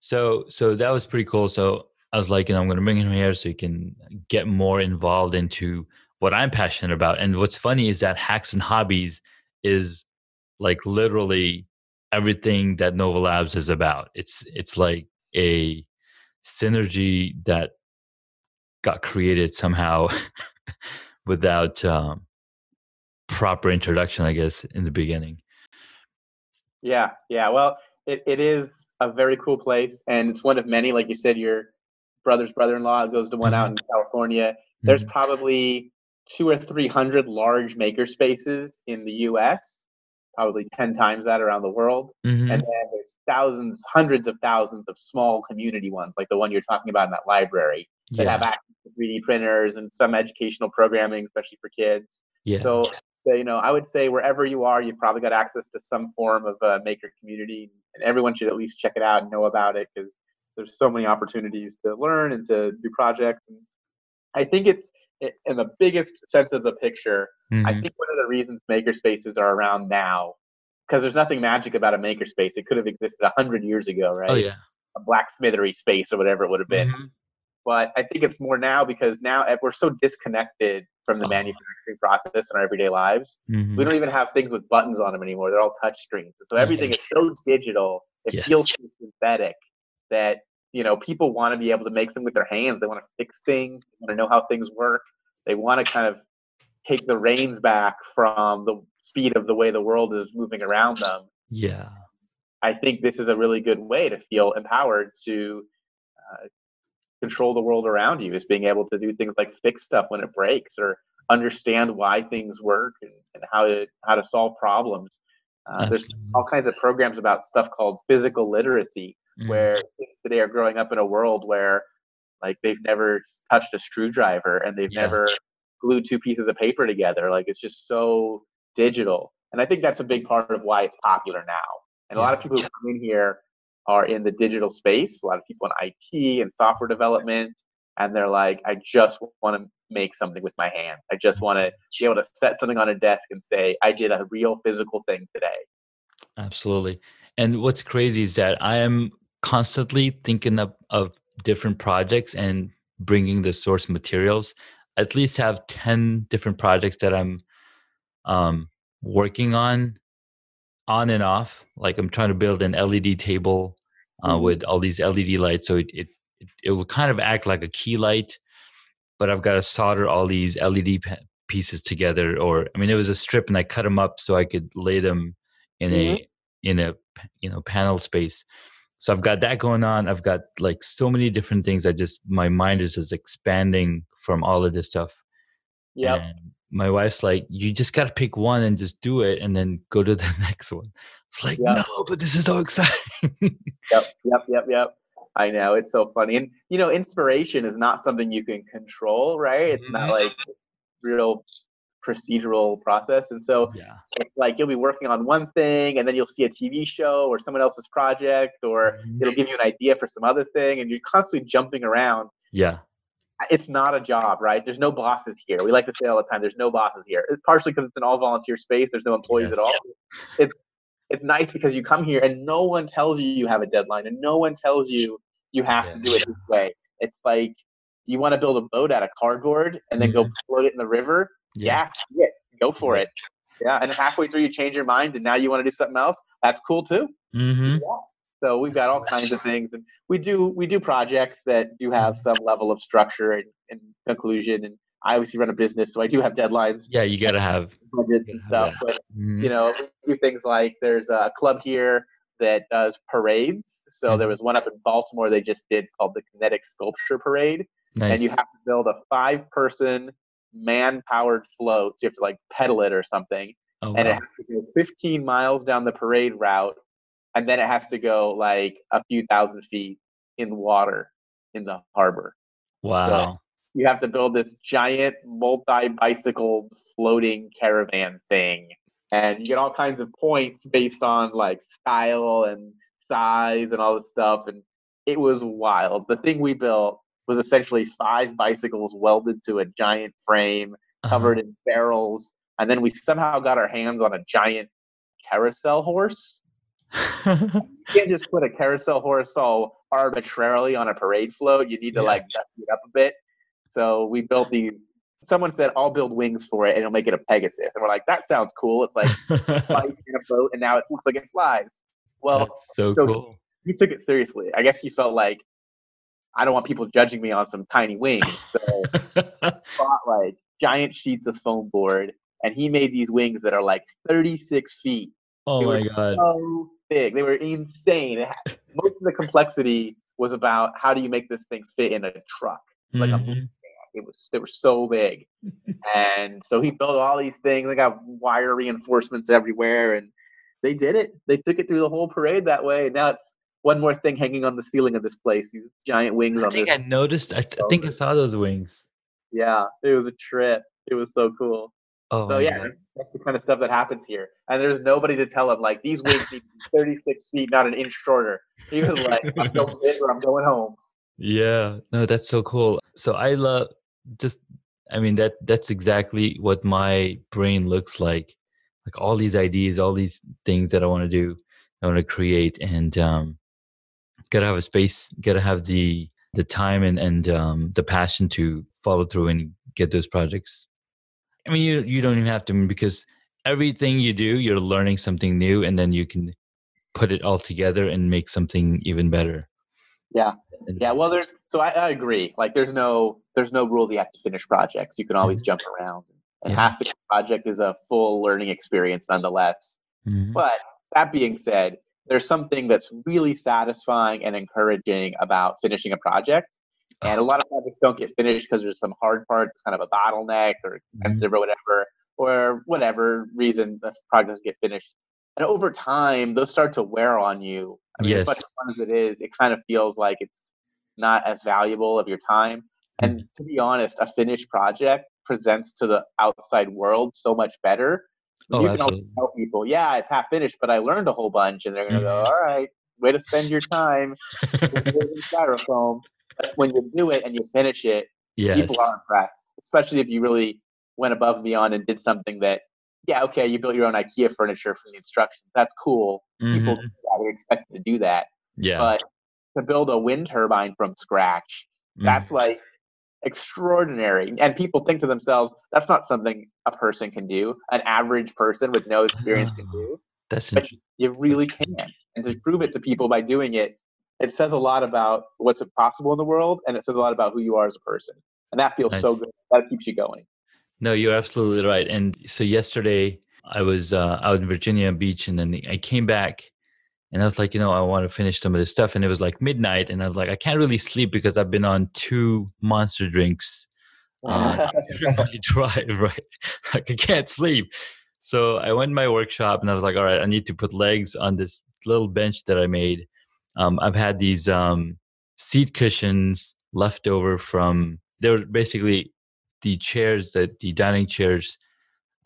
Speaker 1: So so that was pretty cool. So I was like, you know, I'm going to bring him here so he can get more involved into what I'm passionate about. And what's funny is that Hacks and Hobbies is like literally everything that Nova Labs is about. It's it's like a synergy that got created somehow without um, proper introduction, I guess, in the beginning.
Speaker 2: Yeah, yeah. Well, it, it is a very cool place, and it's one of many. Like you said, your brother's brother-in-law goes to one out in California. There's probably two or three hundred large maker spaces in the U.S. probably 10 times that around the world.
Speaker 1: Mhm.
Speaker 2: And then there's thousands, hundreds of thousands of small community ones, like the one you're talking about in that library, that
Speaker 1: yeah.
Speaker 2: have access to 3D printers and some educational programming, especially for kids.
Speaker 1: yeah.
Speaker 2: So, you know, I would say wherever you are, you've probably got access to some form of a maker community, and everyone should at least check it out and know about it because there's so many opportunities to learn and to do projects. And I think it's in the biggest sense of the picture. I
Speaker 1: Mhm.
Speaker 2: think one of the reasons maker spaces are around now, because there's nothing magic about a maker space. It could have existed a hundred years ago, right?
Speaker 1: Oh yeah.
Speaker 2: A blacksmithery space or whatever it would have been
Speaker 1: Mhm.
Speaker 2: but I think it's more now because now eh, we're so disconnected from the
Speaker 1: Oh.
Speaker 2: manufacturing process in our everyday lives.
Speaker 1: Mhm.
Speaker 2: We don't even have things with buttons on them anymore. They're all touch screens. So everything is so digital. It
Speaker 1: Yes.
Speaker 2: feels so synthetic that you know people want to be able to make something with their hands. They want to fix things. They want to know how things work. They want to kind of take the reins back from the speed of the way the world is moving around them.
Speaker 1: Yeah.
Speaker 2: I think this is a really good way to feel empowered to uh, control the world around you is being able to do things like fix stuff when it breaks or understand why things work and, and how to how to solve problems. Uh, there's all kinds of programs about stuff called physical literacy
Speaker 1: Mhm.
Speaker 2: where kids today are growing up in a world where like they've never touched a screwdriver and they've
Speaker 1: Yeah.
Speaker 2: never glued two pieces of paper together like it's just so digital and i think that's a big part of why it's popular now and a lot of people who come in here are in the digital space a lot of people in it and software development and they're like i just want to make something with my hand i just want to be able to set something on a desk and say i did a real physical thing today
Speaker 1: Absolutely. And what's crazy is that I am constantly thinking of, of different projects and bringing the source materials. At least have 10 different projects that I'm um, working on, on and off. Like I'm trying to build an LED table uh,
Speaker 2: Mhm.
Speaker 1: with all these LED lights. So it, it, it, will kind of act like a key light, but I've got to solder all these LED pieces together. Or, I mean, it was a strip and I cut them up so I could lay them in a in a you know panel space so i've got that going on i've got like so many different things i just my mind is just expanding from all of this stuff
Speaker 2: yep
Speaker 1: and my wife's like you just got to pick one and just do it and then go to the next one it's like
Speaker 2: Yeah.
Speaker 1: no but this is so exciting
Speaker 2: Yep, yep, yep, yep. I know it's so funny, and you know, inspiration is not something you can control, right? It's
Speaker 1: Mhm.
Speaker 2: not like real procedural process, and so
Speaker 1: yeah
Speaker 2: it's like you'll be working on one thing, and then you'll see a TV show or someone else's project, or
Speaker 1: Mhm.
Speaker 2: it'll give you an idea for some other thing, and you're constantly jumping around.
Speaker 1: yeah
Speaker 2: It's not a job, right? There's no bosses here. We like to say all the time, "There's no bosses here." It's partially because it's an all-volunteer space. There's no employees
Speaker 1: Yes.
Speaker 2: at all. It's it's nice because you come here and no one tells you you have a deadline, and no one tells you you have to do it this way. It's like you want to build a boat out of cardboard and then go
Speaker 1: Mhm.
Speaker 2: float it in the river. Yeah, yeah, go for it. Yeah, and halfway through you change your mind and now you want to do something else. That's cool too.
Speaker 1: hmm
Speaker 2: So we've got all kinds of things, and we do we do projects that do have some level of structure and, and conclusion. And I obviously run a business, so I do have deadlines,
Speaker 1: yeah you gotta have
Speaker 2: budgets, and stuff. But
Speaker 1: mhm.
Speaker 2: you know, do things like there's a club here that does parades. So there
Speaker 1: Mhm.
Speaker 2: was one up in Baltimore they just did called the Kinetic Sculpture Parade,
Speaker 1: nice
Speaker 2: and you have to build a five-person man-powered float. So you have to like pedal it or something,
Speaker 1: oh,
Speaker 2: and it has to go 15 miles down the parade route, and then it has to go like a few thousand feet in water in the harbor.
Speaker 1: wow
Speaker 2: You have to build this giant multi-bicycle floating caravan thing, and you get all kinds of points based on like style and size and all this stuff. And it was wild. The thing we built was essentially five bicycles welded to a giant frame
Speaker 1: Uh-huh.
Speaker 2: covered in barrels, and then we somehow got our hands on a giant carousel horse. You can't just put a carousel horse all arbitrarily on a parade float. You need to
Speaker 1: Yeah.
Speaker 2: like dust it up a bit. So we built these. Someone said, "I'll build wings for it, and it'll make it a Pegasus." And we're like, "That sounds cool." It's like in a boat, and now it looks like it flies. Well,
Speaker 1: That's so,
Speaker 2: so-
Speaker 1: cool.
Speaker 2: he took it seriously. I guess he felt like I don't want people judging me on some tiny wings. So bought like giant sheets of foam board, and he made these wings that are like 36 feet.
Speaker 1: oh
Speaker 2: They
Speaker 1: my god.
Speaker 2: so big. They were insane. Had- Most of the complexity was about how do you make this thing fit in a truck. Like a
Speaker 1: Mhm.
Speaker 2: It was they were so big, and so he built all these things. They got wire reinforcements everywhere, and they did it. They took it through the whole parade that way. Now it's one more thing hanging on the ceiling of this place. These giant wings
Speaker 1: I
Speaker 2: on
Speaker 1: think. I noticed. I, th- I think I saw those wings.
Speaker 2: Yeah, it was a trip. It was so cool.
Speaker 1: Oh,
Speaker 2: So yeah, that's the kind of stuff that happens here. And there's nobody to tell him like these wings need be 36 feet, not an inch shorter. He was like, I'm going big or I'm going home.
Speaker 1: Yeah, no, that's so cool. So I love just I mean that that's exactly what my brain looks like. Like all these ideas, all these things that I want to do, I want to create and um gotta have a space, gotta have the the time and and um the passion to follow through and get those projects. I mean you you don't even have to because everything you do, you're learning something new and then you can put it all together and make something even better.
Speaker 2: Yeah. Yeah, well, there's so I, I agree. Like, there's no there's no rule that you have to finish projects. You can always
Speaker 1: Mhm.
Speaker 2: jump around, and
Speaker 1: Yeah.
Speaker 2: half the project is a full learning experience, nonetheless.
Speaker 1: Mhm.
Speaker 2: But that being said, there's something that's really satisfying and encouraging about finishing a project. And a lot of projects don't get finished because there's some hard part, it's kind of a bottleneck or
Speaker 1: Mhm.
Speaker 2: expensive or whatever, or whatever reason the project doesn't get finished. And over time, those start to wear on you. I mean, as much fun as it is, it kind of feels like it's not as valuable of your time. And to be honest, a finished project presents to the outside world so much better.
Speaker 1: Oh,
Speaker 2: you can
Speaker 1: absolutely.
Speaker 2: tell people, yeah, it's half finished, but I learned a whole bunch, and they're gonna go,
Speaker 1: Mhm.
Speaker 2: all right, way to spend your time styrofoam. But when you do it and you finish it,
Speaker 1: yes.
Speaker 2: people are impressed, especially if you really went above and beyond and did something that, yeah, okay, you built your own IKEA furniture from the instructions. That's cool. People,
Speaker 1: Mhm.
Speaker 2: yeah, expected to do that.
Speaker 1: Yeah.
Speaker 2: But to build a wind turbine from scratch,
Speaker 1: Mhm.
Speaker 2: that's like extraordinary. And people think to themselves, that's not something a person can do. An average person with no experience can do.
Speaker 1: That's
Speaker 2: but- You really can. And to prove it to people by doing it, it says a lot about what's possible in the world and it says a lot about who you are as a person. And that feels so good. That keeps you going.
Speaker 1: No, you're absolutely right. And so yesterday I was uh, out in Virginia Beach, and then I came back, and I was like, you know, I want to finish some of this stuff, and it was like midnight, and I was like, I can't really sleep because I've been on two monster drinks uh, during drive, right? Like I can't sleep. So I went to my workshop, and I was like, all right, I need to put legs on this little bench that I made. Um, I've had these um, seat cushions left over from they were basically the chairs that the dining chairs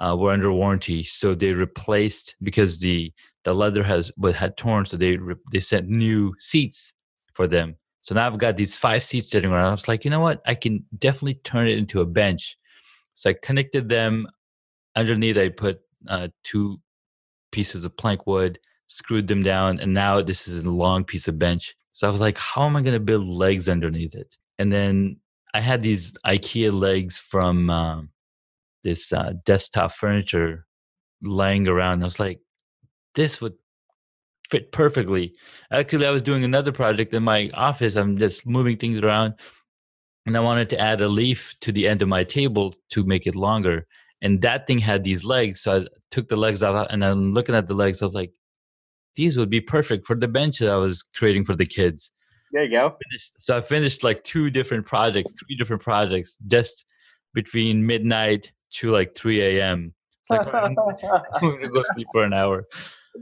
Speaker 1: uh, were under warranty, so they replaced because the the leather has but had torn, so they re- they sent new seats for them. So now I've got these five seats sitting around. I was like, you know what? I can definitely turn it into a bench. So I connected them underneath. I put uh, two pieces of plank wood, screwed them down, and now this is a long piece of bench. So I was like, how am I going to build legs underneath it? And then I had these IKEA legs from um, this uh, desktop furniture laying around. I was like, this would fit perfectly. Actually, I was doing another project in my office. I'm just moving things around, and I wanted to add a leaf to the end of my table to make it longer. And that thing had these legs, so I took the legs off, and I'm looking at the legs. I was like, these would be perfect for the bench that I was creating for the kids
Speaker 2: There you go.
Speaker 1: So I finished like two different projects, three different projects, just between midnight to like 3 a.m. Like, I'm going to go sleep for an hour.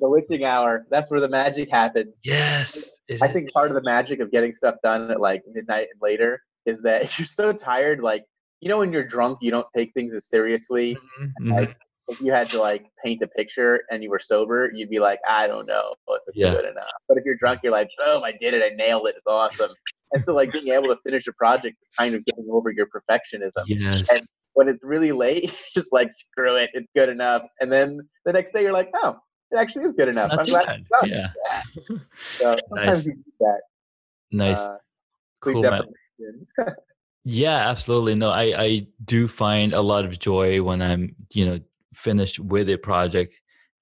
Speaker 2: the witching hour. That's where the magic happens.
Speaker 1: Yes.
Speaker 2: I
Speaker 1: is.
Speaker 2: think part of the magic of getting stuff done at like midnight and later is that if you're so tired, like you know, when you're drunk, you don't take things as seriously.
Speaker 1: Mhm, mhm.
Speaker 2: Like if you had to like paint a picture and you were sober, you'd be like, I don't know if it's
Speaker 1: Yeah.
Speaker 2: good enough. But if you're drunk, you're like, boom, I did it, I nailed it, it's awesome. And so like being able to finish a project is kind of getting over your perfectionism.
Speaker 1: yes.
Speaker 2: and- When it's really late, just like screw it, it's good enough. And then the next day you're like, oh, it actually is good enough. I'm glad done.
Speaker 1: Yeah.
Speaker 2: So sometimes
Speaker 1: Nice.
Speaker 2: you do that.
Speaker 1: Nice.
Speaker 2: Uh,
Speaker 1: cool, man. Yeah, absolutely. No, I, I do find a lot of joy when I'm, you know, finished with a project.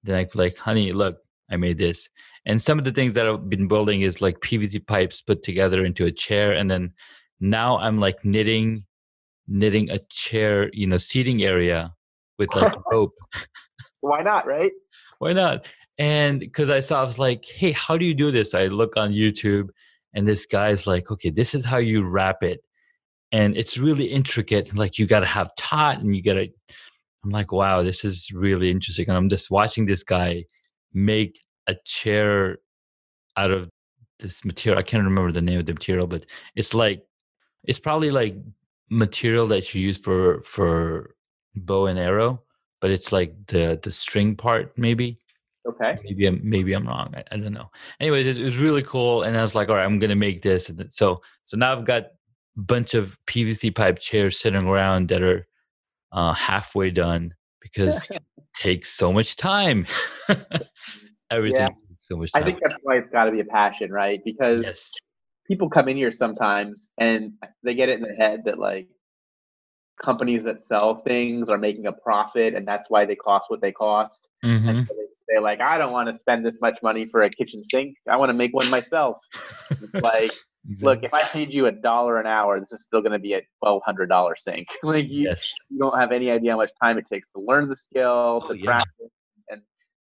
Speaker 1: Then I like, honey, look, I made this. And some of the things that I've been building is like PVC pipes put together into a chair. And then now I'm like knitting, knitting a chair, you know, seating area with like rope.
Speaker 2: Why not, right?
Speaker 1: Why not? And because I saw, I was like, hey, how do you do this? I look on YouTube and this guy's like, okay, this is how you wrap it. And it's really intricate. Like you got to have taut and you got to, I'm like, wow, this is really interesting. And I'm just watching this guy make a chair out of this material. I can't remember the name of the material, but it's like it's probably like material that you use for for bow and arrow, but it's like the the string part maybe.
Speaker 2: Okay.
Speaker 1: Maybe I'm maybe I'm wrong. I, I don't know. Anyways, it, it, was really cool, and I was like, all right, I'm gonna make this. And so so now I've got a bunch of PVC pipe chairs sitting around that are uh, halfway done because it takes so much time. Everything yeah. so much time.
Speaker 2: I think that's why it's got to be a passion, right? Because yes. people come in here sometimes and they get it in their head that like companies that sell things are making a profit and that's why they cost what they cost. Mm-hmm. And so they, are like, I don't want to spend this much money for a kitchen sink. I want to make one myself. like, look, if I paid you a dollar an hour, this is still going to be a twelve hundred dollar sink. like you, yes. you don't have any idea how much time it takes to learn the skill, oh, to yeah. practice, and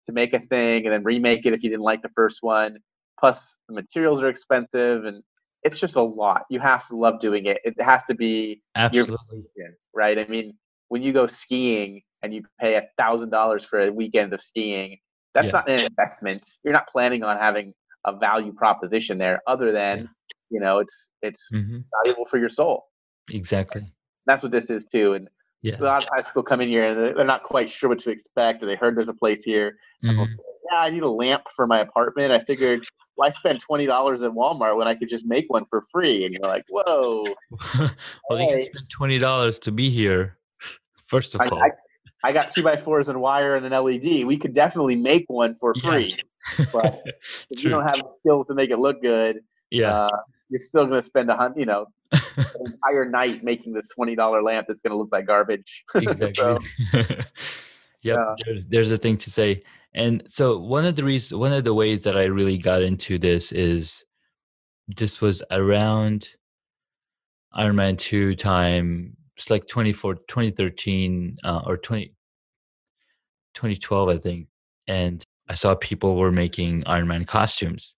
Speaker 2: to make a thing, and then remake it if you didn't like the first one. Plus, the materials are expensive, and it's just a lot. You have to love doing it. It has to be
Speaker 1: absolutely
Speaker 2: right. I mean, when you go skiing and you pay a thousand dollars for a weekend of skiing, that's yeah. not an investment. You're not planning on having a value proposition there, other than yeah. You know, it's it's mm-hmm. valuable for your soul.
Speaker 1: Exactly.
Speaker 2: That's what this is too. And yeah. a lot of high school come in here and they're not quite sure what to expect, or they heard there's a place here, and mm-hmm. they'll say, "Yeah, I need a lamp for my apartment." I figured why spend twenty dollars at Walmart when I could just make one for free? And you're like, whoa.
Speaker 1: well, hey. you can spend twenty dollars to be here. First of
Speaker 2: I,
Speaker 1: all,
Speaker 2: I, I, got two by fours and wire and an LED. We could definitely make one for free. Yeah. But if you don't have the skills to make it look good,
Speaker 1: yeah, uh,
Speaker 2: you're still going to spend a hundred, you know, an entire night making this twenty dollar lamp that's going to look like garbage. Exactly. so,
Speaker 1: yep. Yeah. There's, there's a thing to say and so one of the reasons, one of the ways that I really got into this is this was around Iron Man 2 time. It's like 24, 2013 uh, or 20, 2012, I think. And I saw people were making Iron Man costumes.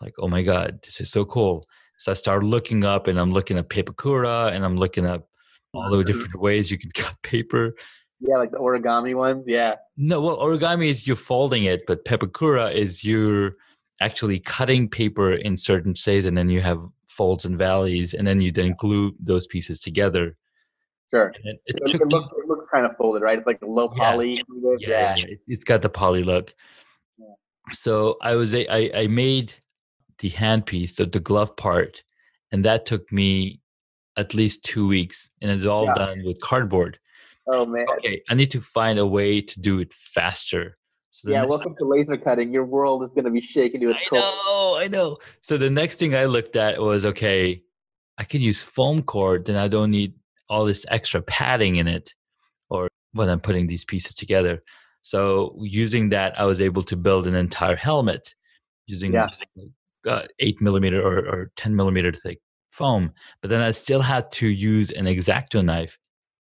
Speaker 1: Like, oh my God, this is so cool. So I started looking up and I'm looking at Pepakura and I'm looking up all the different ways you can cut paper.
Speaker 2: Yeah, like the origami ones. Yeah.
Speaker 1: No, well, origami is you're folding it, but pepakura is you're actually cutting paper in certain shapes, and then you have folds and valleys, and then you then glue those pieces together.
Speaker 2: Sure. It, it, it, it, looks, it looks kind of folded, right? It's like a low poly.
Speaker 1: Yeah, yeah, yeah. it's got the poly look. Yeah. So I was a, I, I made the handpiece, the, the glove part, and that took me at least two weeks, and it's all yeah. done with cardboard.
Speaker 2: Oh man.
Speaker 1: Okay, I need to find a way to do it faster.
Speaker 2: So yeah, welcome to laser cutting. Your world is going to be shaken to its
Speaker 1: core. I know, I know. So the next thing I looked at was okay, I can use foam core, then I don't need all this extra padding in it, or when I'm putting these pieces together. So using that, I was able to build an entire helmet using yeah. Uh, eight millimeter or, or ten millimeter thick foam. But then I still had to use an X-Acto knife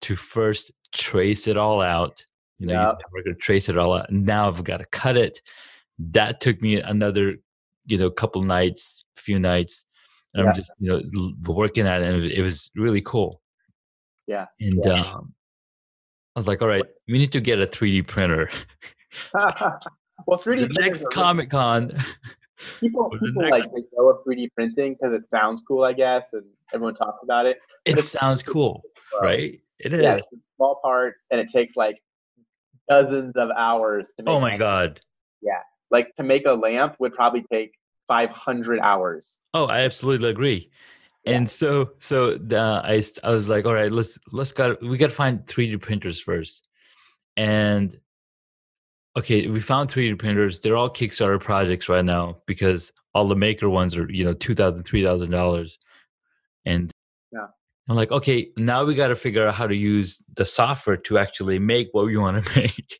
Speaker 1: to first trace it all out. You know, yep. we're going to trace it all out. Now I've got to cut it. That took me another, you know, couple nights, few nights. And yeah. I'm just, you know, working at it. And it was really cool.
Speaker 2: Yeah.
Speaker 1: And
Speaker 2: yeah.
Speaker 1: Um, I was like, all right, we need to get a 3D printer.
Speaker 2: well, 3D
Speaker 1: the next Comic Con.
Speaker 2: People, people next... like they know of 3D printing because it sounds cool, I guess, and everyone talks about it.
Speaker 1: It sounds cool, right? It is.
Speaker 2: Yeah, small parts, and it takes like dozens of hours to oh
Speaker 1: make. Oh my god.
Speaker 2: Yeah, like to make a lamp would probably take 500 hours.
Speaker 1: Oh, I absolutely agree. Yeah. And so, so the, I, I was like, all right, let's let's got we got to find 3D printers first, and okay, we found 3D printers. They're all Kickstarter projects right now because all the maker ones are you know two thousand, three thousand dollars, and I'm like, okay, now we got to figure out how to use the software to actually make what we want to make.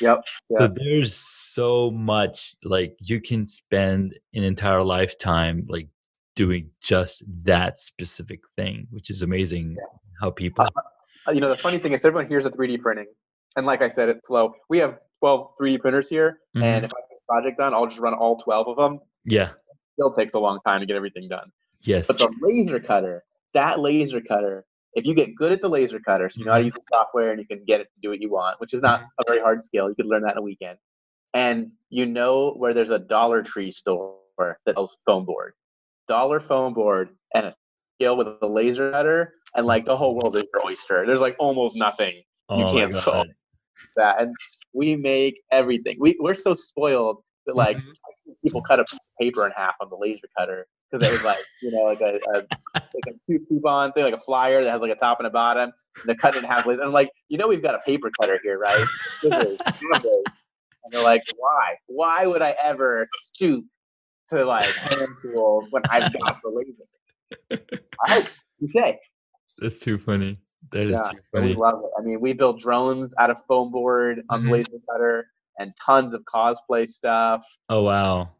Speaker 2: Yep,
Speaker 1: yep. So there's so much like you can spend an entire lifetime like doing just that specific thing, which is amazing yeah. how people.
Speaker 2: Uh, you know, the funny thing is everyone hears of 3D printing, and like I said, it's slow. We have 12 3D printers here, mm-hmm. and if I get a project done, I'll just run all 12 of them.
Speaker 1: Yeah, it
Speaker 2: still takes a long time to get everything done.
Speaker 1: Yes,
Speaker 2: but the laser cutter that laser cutter, if you get good at the laser cutter, so you know how to mm-hmm. use the software and you can get it to do what you want, which is not mm-hmm. a very hard skill. You could learn that in a weekend. and you know where there's a Dollar Tree store that sells foam board, dollar foam board, and a scale with a laser cutter, and like the whole world is your oyster. There's like almost nothing you
Speaker 1: Oh
Speaker 2: can't solve. That, and we make everything. We we're so spoiled that like
Speaker 1: Mhm.
Speaker 2: People cut a paper in half on the laser cutter because it was like you know like a, a like a two coupon thing, like a flyer that has like a top and a bottom, and they're cutting it in half. And I'm like, you know, we've got a paper cutter here, right? And they're like, why? Why would I ever stoop to like hand tools when I've got the laser? I, okay.
Speaker 1: That's too funny. That is
Speaker 2: Yeah, so we love it. I mean, we build drones out of foam board on
Speaker 1: Mhm.
Speaker 2: laser cutter and tons of cosplay stuff.
Speaker 1: Oh wow.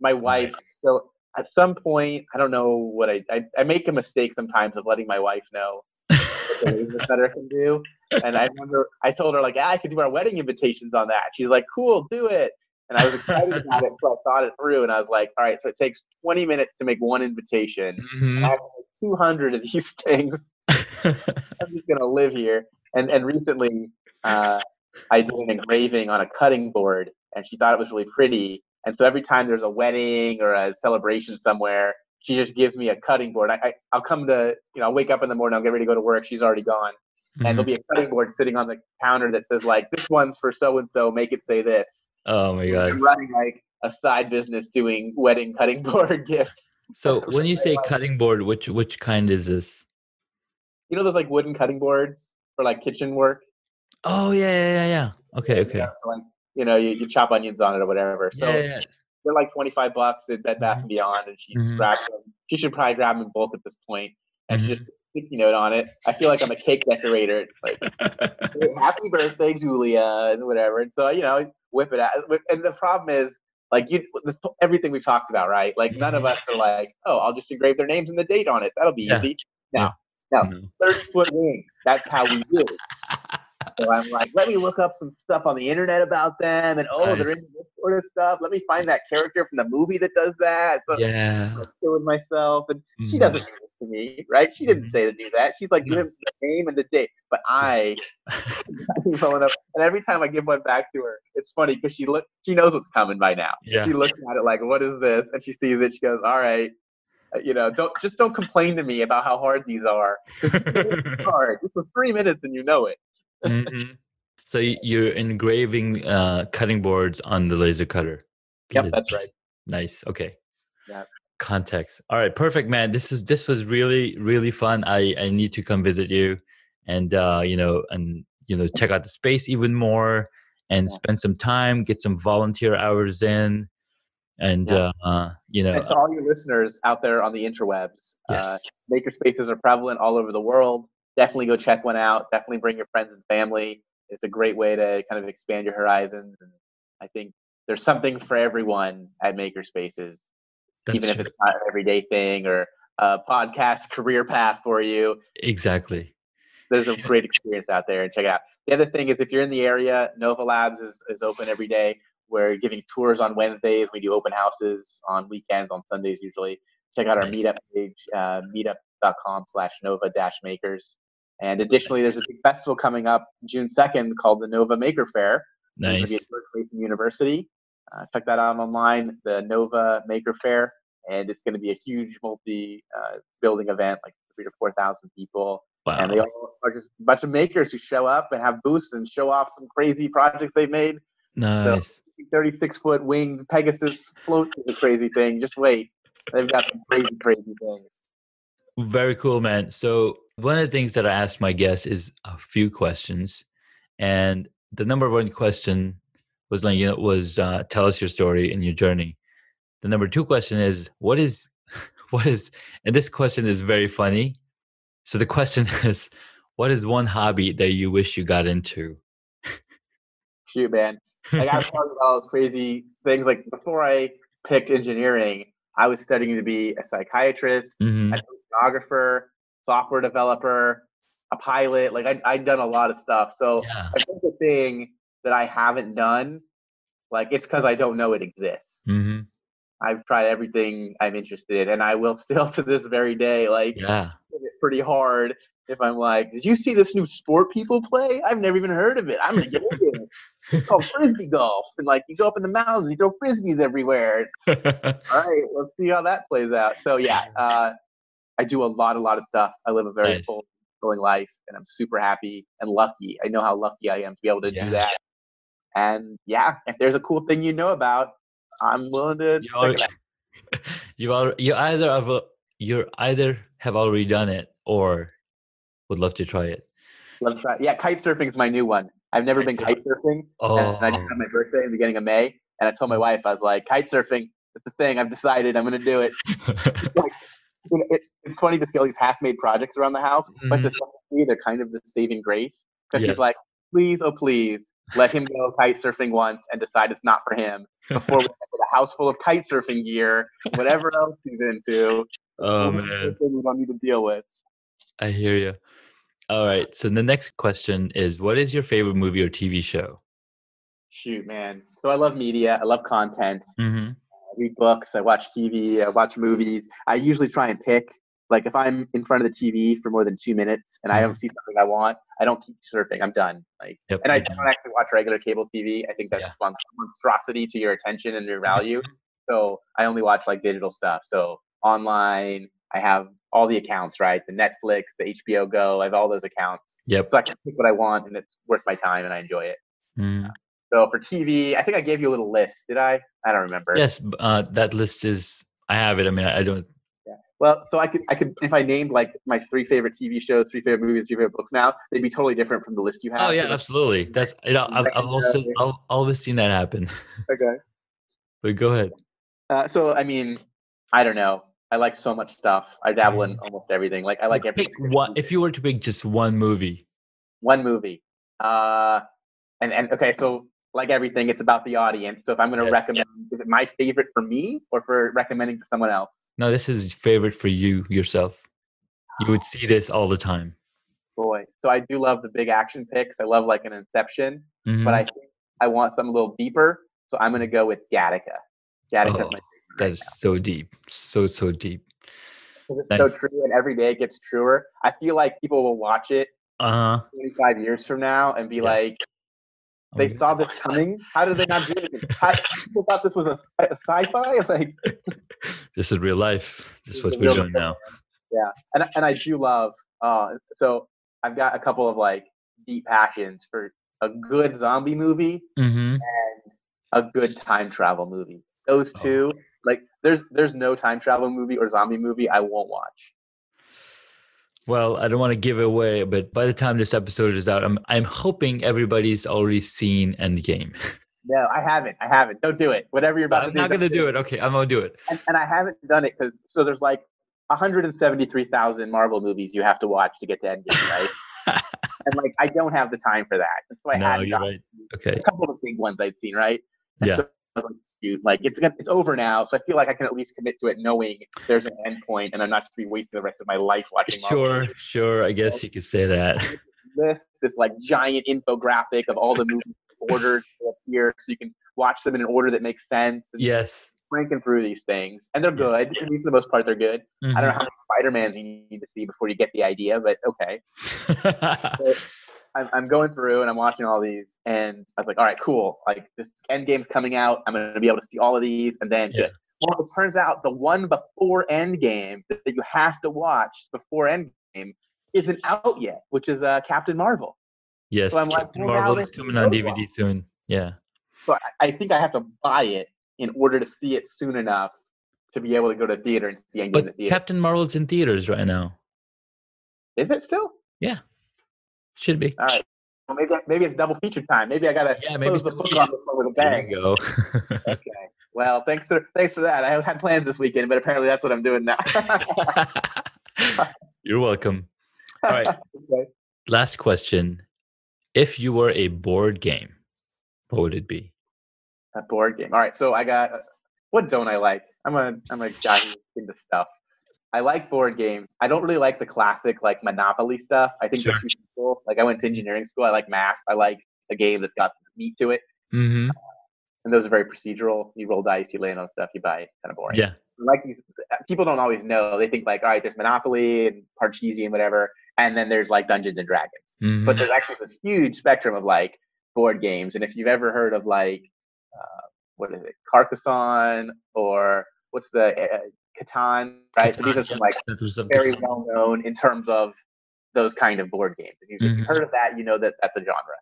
Speaker 2: My wife, so at some point, I don't know what I, I, I make a mistake sometimes of letting my wife know what the laser cutter can do. And I remember I told her like, ah, I could do our wedding invitations on that. She's like, cool, do it. And I was excited about it, so I thought it through, and I was like, all right, so it takes 20 minutes to make one invitation. I
Speaker 1: Mhm.
Speaker 2: have like 200 of these things. I'm just gonna live here. And and recently, uh, I did an engraving on a cutting board, and she thought it was really pretty. And so every time there's a wedding or a celebration somewhere, she just gives me a cutting board. I, I I'll come to you know I'll wake up in the morning, I'll get ready to go to work. She's already gone, and there'll
Speaker 1: Mhm.
Speaker 2: be a cutting board sitting on the counter that says like this one's for so and so. Make it say this.
Speaker 1: oh my god.
Speaker 2: I'm running like a side business doing wedding cutting board gifts.
Speaker 1: So when you say cutting board, which which kind is this?
Speaker 2: You know those like wooden cutting boards for like kitchen work.
Speaker 1: Oh yeah yeah yeah yeah. Okay okay.
Speaker 2: Yeah, so like you know, you, you chop onions on it or whatever. So
Speaker 1: yeah,
Speaker 2: they're like twenty five bucks at Bed Bath
Speaker 1: Mhm.
Speaker 2: and Beyond, and she
Speaker 1: Mhm.
Speaker 2: grabs them. She should probably grab them in bulk at this point, and she
Speaker 1: Mhm.
Speaker 2: just put sticky note on it. I feel like I'm a cake decorator. Like happy birthday, Julia, and whatever. And so you know, whip it out. And the problem is. Like you, the, everything we've talked about, right? Like none of
Speaker 1: Mhm.
Speaker 2: us are like, oh, I'll just engrave their names and the date on it. That'll be
Speaker 1: Yeah.
Speaker 2: easy.
Speaker 1: Yeah.
Speaker 2: No,
Speaker 1: Mhm.
Speaker 2: thirty foot wings. That's how we do. it. So I'm like, let me look up some stuff on the internet about them, and oh, they're
Speaker 1: Nice.
Speaker 2: into this sort of stuff. Let me find that character from the movie that does that. So
Speaker 1: yeah.
Speaker 2: I'm killing myself, and she
Speaker 1: Mhm.
Speaker 2: doesn't do this to me, right? She didn't
Speaker 1: Mhm.
Speaker 2: say to do that. She's like, give him the name and the date, but I, going up, and every time I give one back to her, it's funny because she look, she knows what's coming by now.
Speaker 1: Yeah.
Speaker 2: She looks at it like, what is this? And she sees it. She goes, all right. You know, don't just don't complain to me about how hard these are. Hard. This was three minutes, and you know it.
Speaker 1: Mhm. So you're engraving uh, cutting boards on the laser cutter.
Speaker 2: Yep, that's right.
Speaker 1: Nice. Okay.
Speaker 2: Yeah.
Speaker 1: Context. All right. Perfect, man. This is this was really really fun. I I need to come visit you, and uh, you know, and you know, check out the space even more, and
Speaker 2: Yeah.
Speaker 1: spend some time, get some volunteer hours in, and
Speaker 2: Yeah.
Speaker 1: uh, uh, you know,
Speaker 2: And to all your listeners out there on the interwebs, uh,
Speaker 1: yes,
Speaker 2: makerspaces are prevalent all over the world. Definitely go check one out. Definitely bring your friends and family. It's a great way to kind of expand your horizons. And I think there's something for everyone at makerspaces,
Speaker 1: that's
Speaker 2: even if
Speaker 1: true.
Speaker 2: it's not an everyday thing or a podcast career path for you.
Speaker 1: exactly.
Speaker 2: There's a great experience out there, and check it out. The other thing is, if you're in the area, Nova Labs is, is open every day. We're giving tours on Wednesdays. We do open houses on weekends, on Sundays usually. Check out our
Speaker 1: Nice.
Speaker 2: meetup page, uh, meetup.com slash Nova dash makers. And additionally, there's a big festival coming up June 2nd called the Nova Maker Faire. It's
Speaker 1: Nice.
Speaker 2: at George Mason University. Uh, check that out online, the Nova Maker Faire. And it's going to be a huge multi uh, building event, like three to 4,000 people Wow. and they all are just a bunch of makers who show up and have booths and show off some crazy projects they've made.
Speaker 1: Nice.
Speaker 2: 36 foot winged Pegasus floats is a crazy thing. Just wait. They've got some crazy, crazy things.
Speaker 1: Very cool, man. So one of the things that I asked my guests is a few questions, and the number one question was like, you know, was uh, tell us your story and your journey. The number two question is what is, what is, and this question is very funny. So the question is, what is one hobby that you wish you got into?
Speaker 2: Shoot, man. Like I was talking about all those crazy things. Like before I picked engineering, I was studying to be a psychiatrist,
Speaker 1: Mhm.
Speaker 2: a photographer, software developer, a pilot. Like I, I'd done a lot of stuff. So
Speaker 1: Yeah.
Speaker 2: I think the thing that I haven't done, like it's because I don't know it exists.
Speaker 1: hmm
Speaker 2: I've tried everything I'm interested in, and I will still to this very day, like
Speaker 1: Yeah.
Speaker 2: it pretty hard if I'm like, did you see this new sport people play? I've never even heard of it. I'm gonna get into it. It's called frisbee golf, and like you go up in the mountains, you throw frisbees everywhere. All right, let's see how that plays out. So yeah, uh, I do a lot, a lot of stuff. I live a very
Speaker 1: Nice.
Speaker 2: full, fulfilling life, and I'm super happy and lucky. I know how lucky I am to be able to
Speaker 1: Yeah.
Speaker 2: do that. And yeah, if there's a cool thing you know about, I'm willing to.
Speaker 1: you
Speaker 2: check
Speaker 1: already,
Speaker 2: it out.
Speaker 1: you al- you either have a, you either have already done it or would love to try it.
Speaker 2: Love to try. Yeah, kite surfing is my new one. I've never been
Speaker 1: Kite
Speaker 2: kite surfing,
Speaker 1: Oh,
Speaker 2: and I just had my oh. birthday in the beginning of May, and I told my mm. wife I was like, kite surfing. It's the thing. I've decided I'm gonna do it. Know, it, it's funny to see all these half-made projects around the house, but to mm-hmm. some degree, they're kind of the saving grace because
Speaker 1: Yes.
Speaker 2: she's like, please, oh please, let him go kite surfing once and decide it's not for him before we have a house full of kite surfing gear, whatever else he's into.
Speaker 1: oh man,
Speaker 2: we don't need to deal with.
Speaker 1: I hear you. All right. So the next question is, what is your favorite movie or TV show?
Speaker 2: Shoot, man. So I love media. I love content.
Speaker 1: Mm-hmm.
Speaker 2: I read books. I watch TV. I watch movies. I usually try and pick. Like if I'm in front of the TV for more than two minutes and I don't see something I want, I don't keep surfing. I'm done. Like,
Speaker 1: Yep.
Speaker 2: and I
Speaker 1: you're
Speaker 2: don't actually watch regular cable TV. I think that's
Speaker 1: Yeah.
Speaker 2: a monstrosity to your attention and your value. So I only watch like digital stuff. So online, I have all the accounts, right? The Netflix, the HBO Go. I have all those accounts,
Speaker 1: Yep.
Speaker 2: so I can pick what I want, and it's worth my time, and I enjoy it.
Speaker 1: Mm.
Speaker 2: So for TV, I think I gave you a little list. Did I? I don't remember.
Speaker 1: Yes. Uh, that list is. I have it. I mean, I I don't.
Speaker 2: Well, so I could, I could, if I named like my three favorite TV shows, three favorite movies, three favorite books now, they'd be totally different from the list you have.
Speaker 1: Oh yeah, absolutely. That's. You know, I've, I've also I've always seen that happen.
Speaker 2: Okay.
Speaker 1: But go ahead.
Speaker 2: Uh, so I mean, I don't know. I like so much stuff. I dabble in almost everything. Like I like every
Speaker 1: pick one. If you were to pick just one movie,
Speaker 2: one movie. Uh, and and okay, so like everything, it's about the audience. So if I'm going to
Speaker 1: Yes,
Speaker 2: recommend, is it my favorite for me or for recommending to someone else?
Speaker 1: no, this is favorite for you yourself. You would see this all the time.
Speaker 2: Boy, so I do love the big action picks. I love like an Inception,
Speaker 1: Mhm.
Speaker 2: but I think I want something a little deeper. So I'm going to go with Gattaca. Gattaca's
Speaker 1: Oh,
Speaker 2: my
Speaker 1: that is so deep, so so deep.
Speaker 2: It's
Speaker 1: Nice.
Speaker 2: so true, and every day it gets truer. I feel like people will watch it
Speaker 1: Uh huh.
Speaker 2: 25 years from now and be
Speaker 1: Yeah.
Speaker 2: like, they saw this coming. How did they not do it? How, people thought this was a, a sci-fi. Like,
Speaker 1: This is real life. This is what we're doing
Speaker 2: life.
Speaker 1: now.
Speaker 2: Yeah and and I do love. Uh, so I've got a couple of like deep passions for a good zombie movie
Speaker 1: Mm-hmm.
Speaker 2: and a good time travel movie. Those
Speaker 1: Oh.
Speaker 2: two, like, there's there's no time travel movie or zombie movie I won't watch.
Speaker 1: Well, I don't want to give it away, but by the time this episode is out, I'm I'm hoping everybody's already seen Endgame.
Speaker 2: No, I haven't. I haven't. Don't do it. Whatever you're about
Speaker 1: I'm
Speaker 2: to do.
Speaker 1: not
Speaker 2: don't
Speaker 1: gonna do it. Okay, I'm gonna do it.
Speaker 2: and, and I haven't done it because so there's like 173,000 Marvel movies you have to watch to get to Endgame, right? and like I don't have the time for that. So I
Speaker 1: no,
Speaker 2: hadn't
Speaker 1: you're right. Okay.
Speaker 2: a couple of big ones I'd seen, right? And
Speaker 1: Yeah.
Speaker 2: So I was like, it's gonna, it's over now, so I feel like I can at least commit to it, knowing there's an end point, and I'm not just be wasting the rest of my life watching. Marvel
Speaker 1: Sure, sure. I guess you could say that.
Speaker 2: list, this like giant infographic of all the movies ordered here, so you can watch them in an order that makes sense. And
Speaker 1: Yes.
Speaker 2: cranking through these things, and they're good. Least for the most part, they're good. I don't know
Speaker 1: Mhm.
Speaker 2: how many Spider-Mans you need to see before you get the idea, but okay. So I'm, I'm going through and I'm watching all these, and I was like, all right, cool. Like this end game's coming out. I'm going to be able to see all of these, and then
Speaker 1: Yeah.
Speaker 2: well, it turns out the one before Endgame that that you have to watch before Endgame isn't out yet, which is uh, Captain Marvel.
Speaker 1: yes,
Speaker 2: So I'm like,
Speaker 1: Captain
Speaker 2: well,
Speaker 1: Marvel is coming on DVD soon. Yeah.
Speaker 2: So I, I think I have to buy it in order to see it soon enough to be able to go to theater and see Endgame in the
Speaker 1: But
Speaker 2: theater.
Speaker 1: Captain Marvel's in theaters right now.
Speaker 2: Is it still?
Speaker 1: Should be.
Speaker 2: All right. Well, maybe maybe it's double feature time. Maybe I gotta
Speaker 1: Yeah, maybe
Speaker 2: close the book on this one with a bang.
Speaker 1: go.
Speaker 2: Okay. Well, thanks for thanks for that. I had plans this weekend, but apparently that's what I'm doing now.
Speaker 1: You're welcome. All right.
Speaker 2: Okay.
Speaker 1: Last question. If you were a board game, what would it be?
Speaker 2: A board game. All right. So I got. What don't I like? I'm a I'm a guy who's into stuff. I like board games. I don't really like the classic like Monopoly stuff. I think
Speaker 1: Sure.
Speaker 2: they're too simple. Like I went to engineering school. I like math. I like a game that's got some meat to it.
Speaker 1: Mm-hmm.
Speaker 2: And those are very procedural. You roll dice, you land on stuff, you buy it. Kind of boring.
Speaker 1: Yeah.
Speaker 2: like these people don't always know. They think like, all right, there's Monopoly and Parcheesi and whatever, and then there's like Dungeons and Dragons.
Speaker 1: Mhm.
Speaker 2: But there's actually this huge spectrum of like board games. And if you've ever heard of like, uh, what is it, Carcassonne or what's the uh, Catan, right? so these are some like very
Speaker 1: Catan.
Speaker 2: well known in terms of those kind of board games. If you've, if you've
Speaker 1: Mhm.
Speaker 2: heard of that, you know that that's a genre.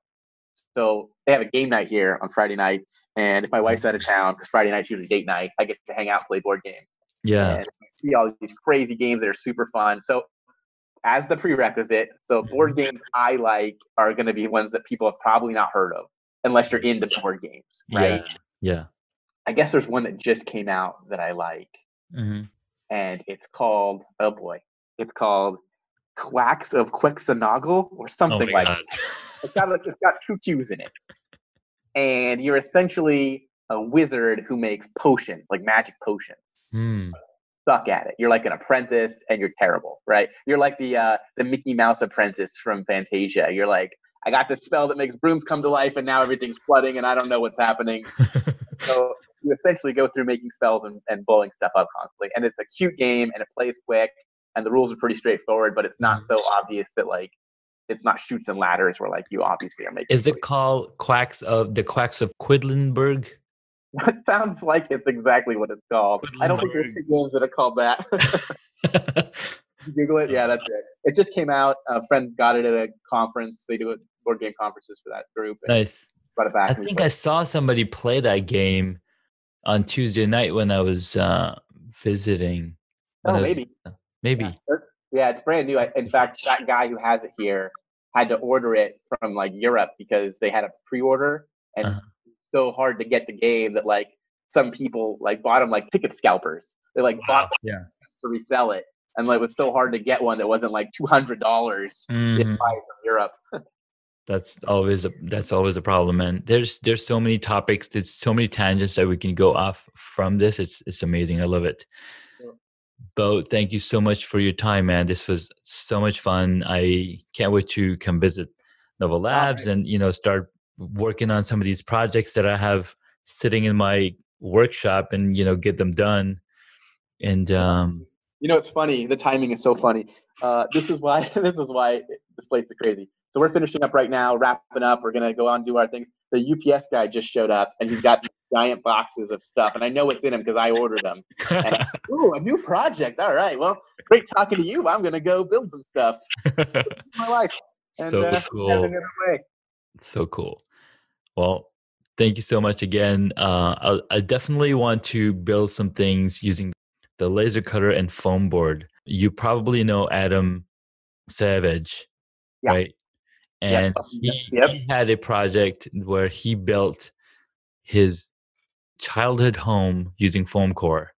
Speaker 2: So they have a game night here on Friday nights, and if my wife's out of town, because Friday night's usually date night, I get to hang out, play board games,
Speaker 1: Yeah.
Speaker 2: and see all these crazy games that are super fun. So as the prerequisite, so board games I like are going to be ones that people have probably not heard of, unless you're into board games, right?
Speaker 1: Yeah. Yeah.
Speaker 2: I guess there's one that just came out that I like
Speaker 1: hmm
Speaker 2: and it's called oh boy, it's called Quacks of Quixonagle or
Speaker 1: Oh
Speaker 2: something
Speaker 1: my
Speaker 2: like.
Speaker 1: god.
Speaker 2: It's got like it's got two Q's in it, and you're essentially a wizard who makes potions, like magic potions.
Speaker 1: Hmm.
Speaker 2: Suck at it. You're like an apprentice, and you're terrible, right? You're like the uh, the Mickey Mouse apprentice from Fantasia. You're like, I got this spell that makes brooms come to life, and now everything's flooding, and I don't know what's happening. So you essentially go through making spells and, and blowing stuff up constantly. And it's a cute game and it plays quick and the rules are pretty straightforward, but it's not mm. so obvious that like it's not chutes and ladders where like you obviously are making
Speaker 1: Is it called Quacks of the Quacks of Quedlinburg?
Speaker 2: That sounds like it's exactly what it's called. I don't think there's two games that are called that. Google it. Yeah, that's it. It just came out. A friend got it at a conference. They do board game conferences for that group. And
Speaker 1: nice.
Speaker 2: brought it back.
Speaker 1: I think I saw somebody play that game on Tuesday night when I was uh, visiting.
Speaker 2: Oh,
Speaker 1: was-
Speaker 2: maybe.
Speaker 1: Maybe.
Speaker 2: Yeah, yeah, it's brand new. I- In fact, that guy who has it here had to order it from like Europe because they had a pre-order and
Speaker 1: Uh-huh.
Speaker 2: so hard to get the game that like some people like bought them like ticket scalpers. They like bought
Speaker 1: Yeah.
Speaker 2: to resell it, and like, it was so hard to get one that wasn't like two hundred dollars from Europe.
Speaker 1: That's always a that's always a problem, and There's there's so many topics, there's so many tangents that we can go off from this. It's it's amazing. I love it.
Speaker 2: Yeah.
Speaker 1: Bo, thank you so much for your time, man. This was so much fun. I can't wait to come visit Nova Labs and you know start working on some of these projects that I have sitting in my workshop and you know get them done. And um
Speaker 2: You know, it's funny. The timing is so funny. Uh, this is why this is why this place is crazy. So we're finishing up right now, wrapping up. We're gonna go on and do our things. The UPS guy just showed up, and he's got giant boxes of stuff, and I know what's in them because I ordered them. And I, Ooh, a new project. All right. Well, great talking to you. I'm gonna go build some stuff. My life. And
Speaker 1: so
Speaker 2: uh,
Speaker 1: cool.
Speaker 2: it another way.
Speaker 1: So cool. Well, thank you so much again. Uh, I, I definitely want to build some things using the laser cutter and foam board. You probably know Adam Savage,
Speaker 2: Yeah.
Speaker 1: right?
Speaker 2: Yep.
Speaker 1: And
Speaker 2: Oh,
Speaker 1: he,
Speaker 2: yep.
Speaker 1: he had a project where he built his childhood home using foam core.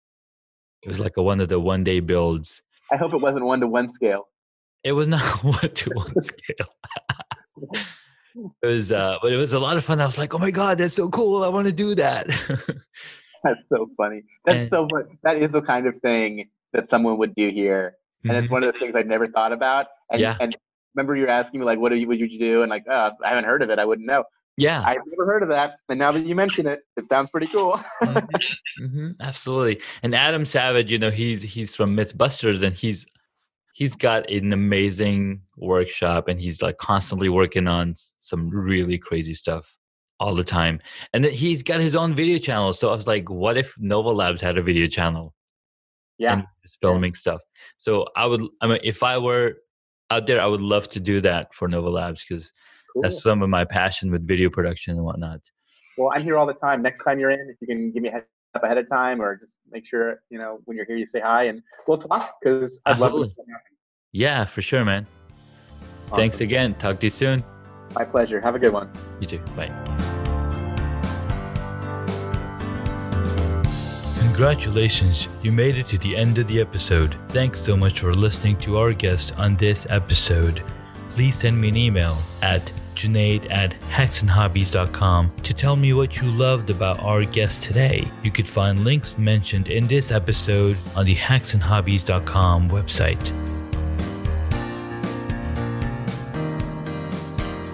Speaker 1: It was like a, one of the one day builds.
Speaker 2: I hope it wasn't one to one scale.
Speaker 1: It was not one to one scale. it was, uh, but it was a lot of fun. I was like, "Oh my god, that's so cool! I want to do that."
Speaker 2: That's so funny. That's
Speaker 1: And-
Speaker 2: so fun. That is the kind of thing that someone would do here. and it's
Speaker 1: Mhm.
Speaker 2: one of those things I'd never thought about. And
Speaker 1: Yeah.
Speaker 2: and remember you were asking me like, what do you, would you do? And like, oh, I haven't heard of it. I wouldn't know.
Speaker 1: yeah,
Speaker 2: I've never heard of that. And now that you mention it, it sounds pretty cool.
Speaker 1: hmm absolutely. And Adam Savage, you know, he's he's from MythBusters, and he's he's got an amazing workshop, and he's like constantly working on some really crazy stuff all the time. And then he's got his own video channel. So I was like, what if Nova Labs had a video channel?
Speaker 2: yeah.
Speaker 1: and filming stuff. So I would, I mean, if I were out there, I would love to do that for Nova Labs because
Speaker 2: cool.
Speaker 1: that's some of my passion with video production and whatnot.
Speaker 2: Well, I'm here all the time. Next time you're in, if you can give me a heads up ahead of time or just make sure, you know, when you're here, you say hi and we'll talk because I'd love to.
Speaker 1: Yeah, for sure, man. Thanks again. Talk to you soon.
Speaker 2: My pleasure. Have a good one.
Speaker 1: You too. Bye. Congratulations, you made it to the end of the episode. Thanks so much for listening to our guest on this episode. Please send me an email at Junaid at hacksandhobbies.com to tell me what you loved about our guest today. You could find links mentioned in this episode on the hacksandhobbies.com website.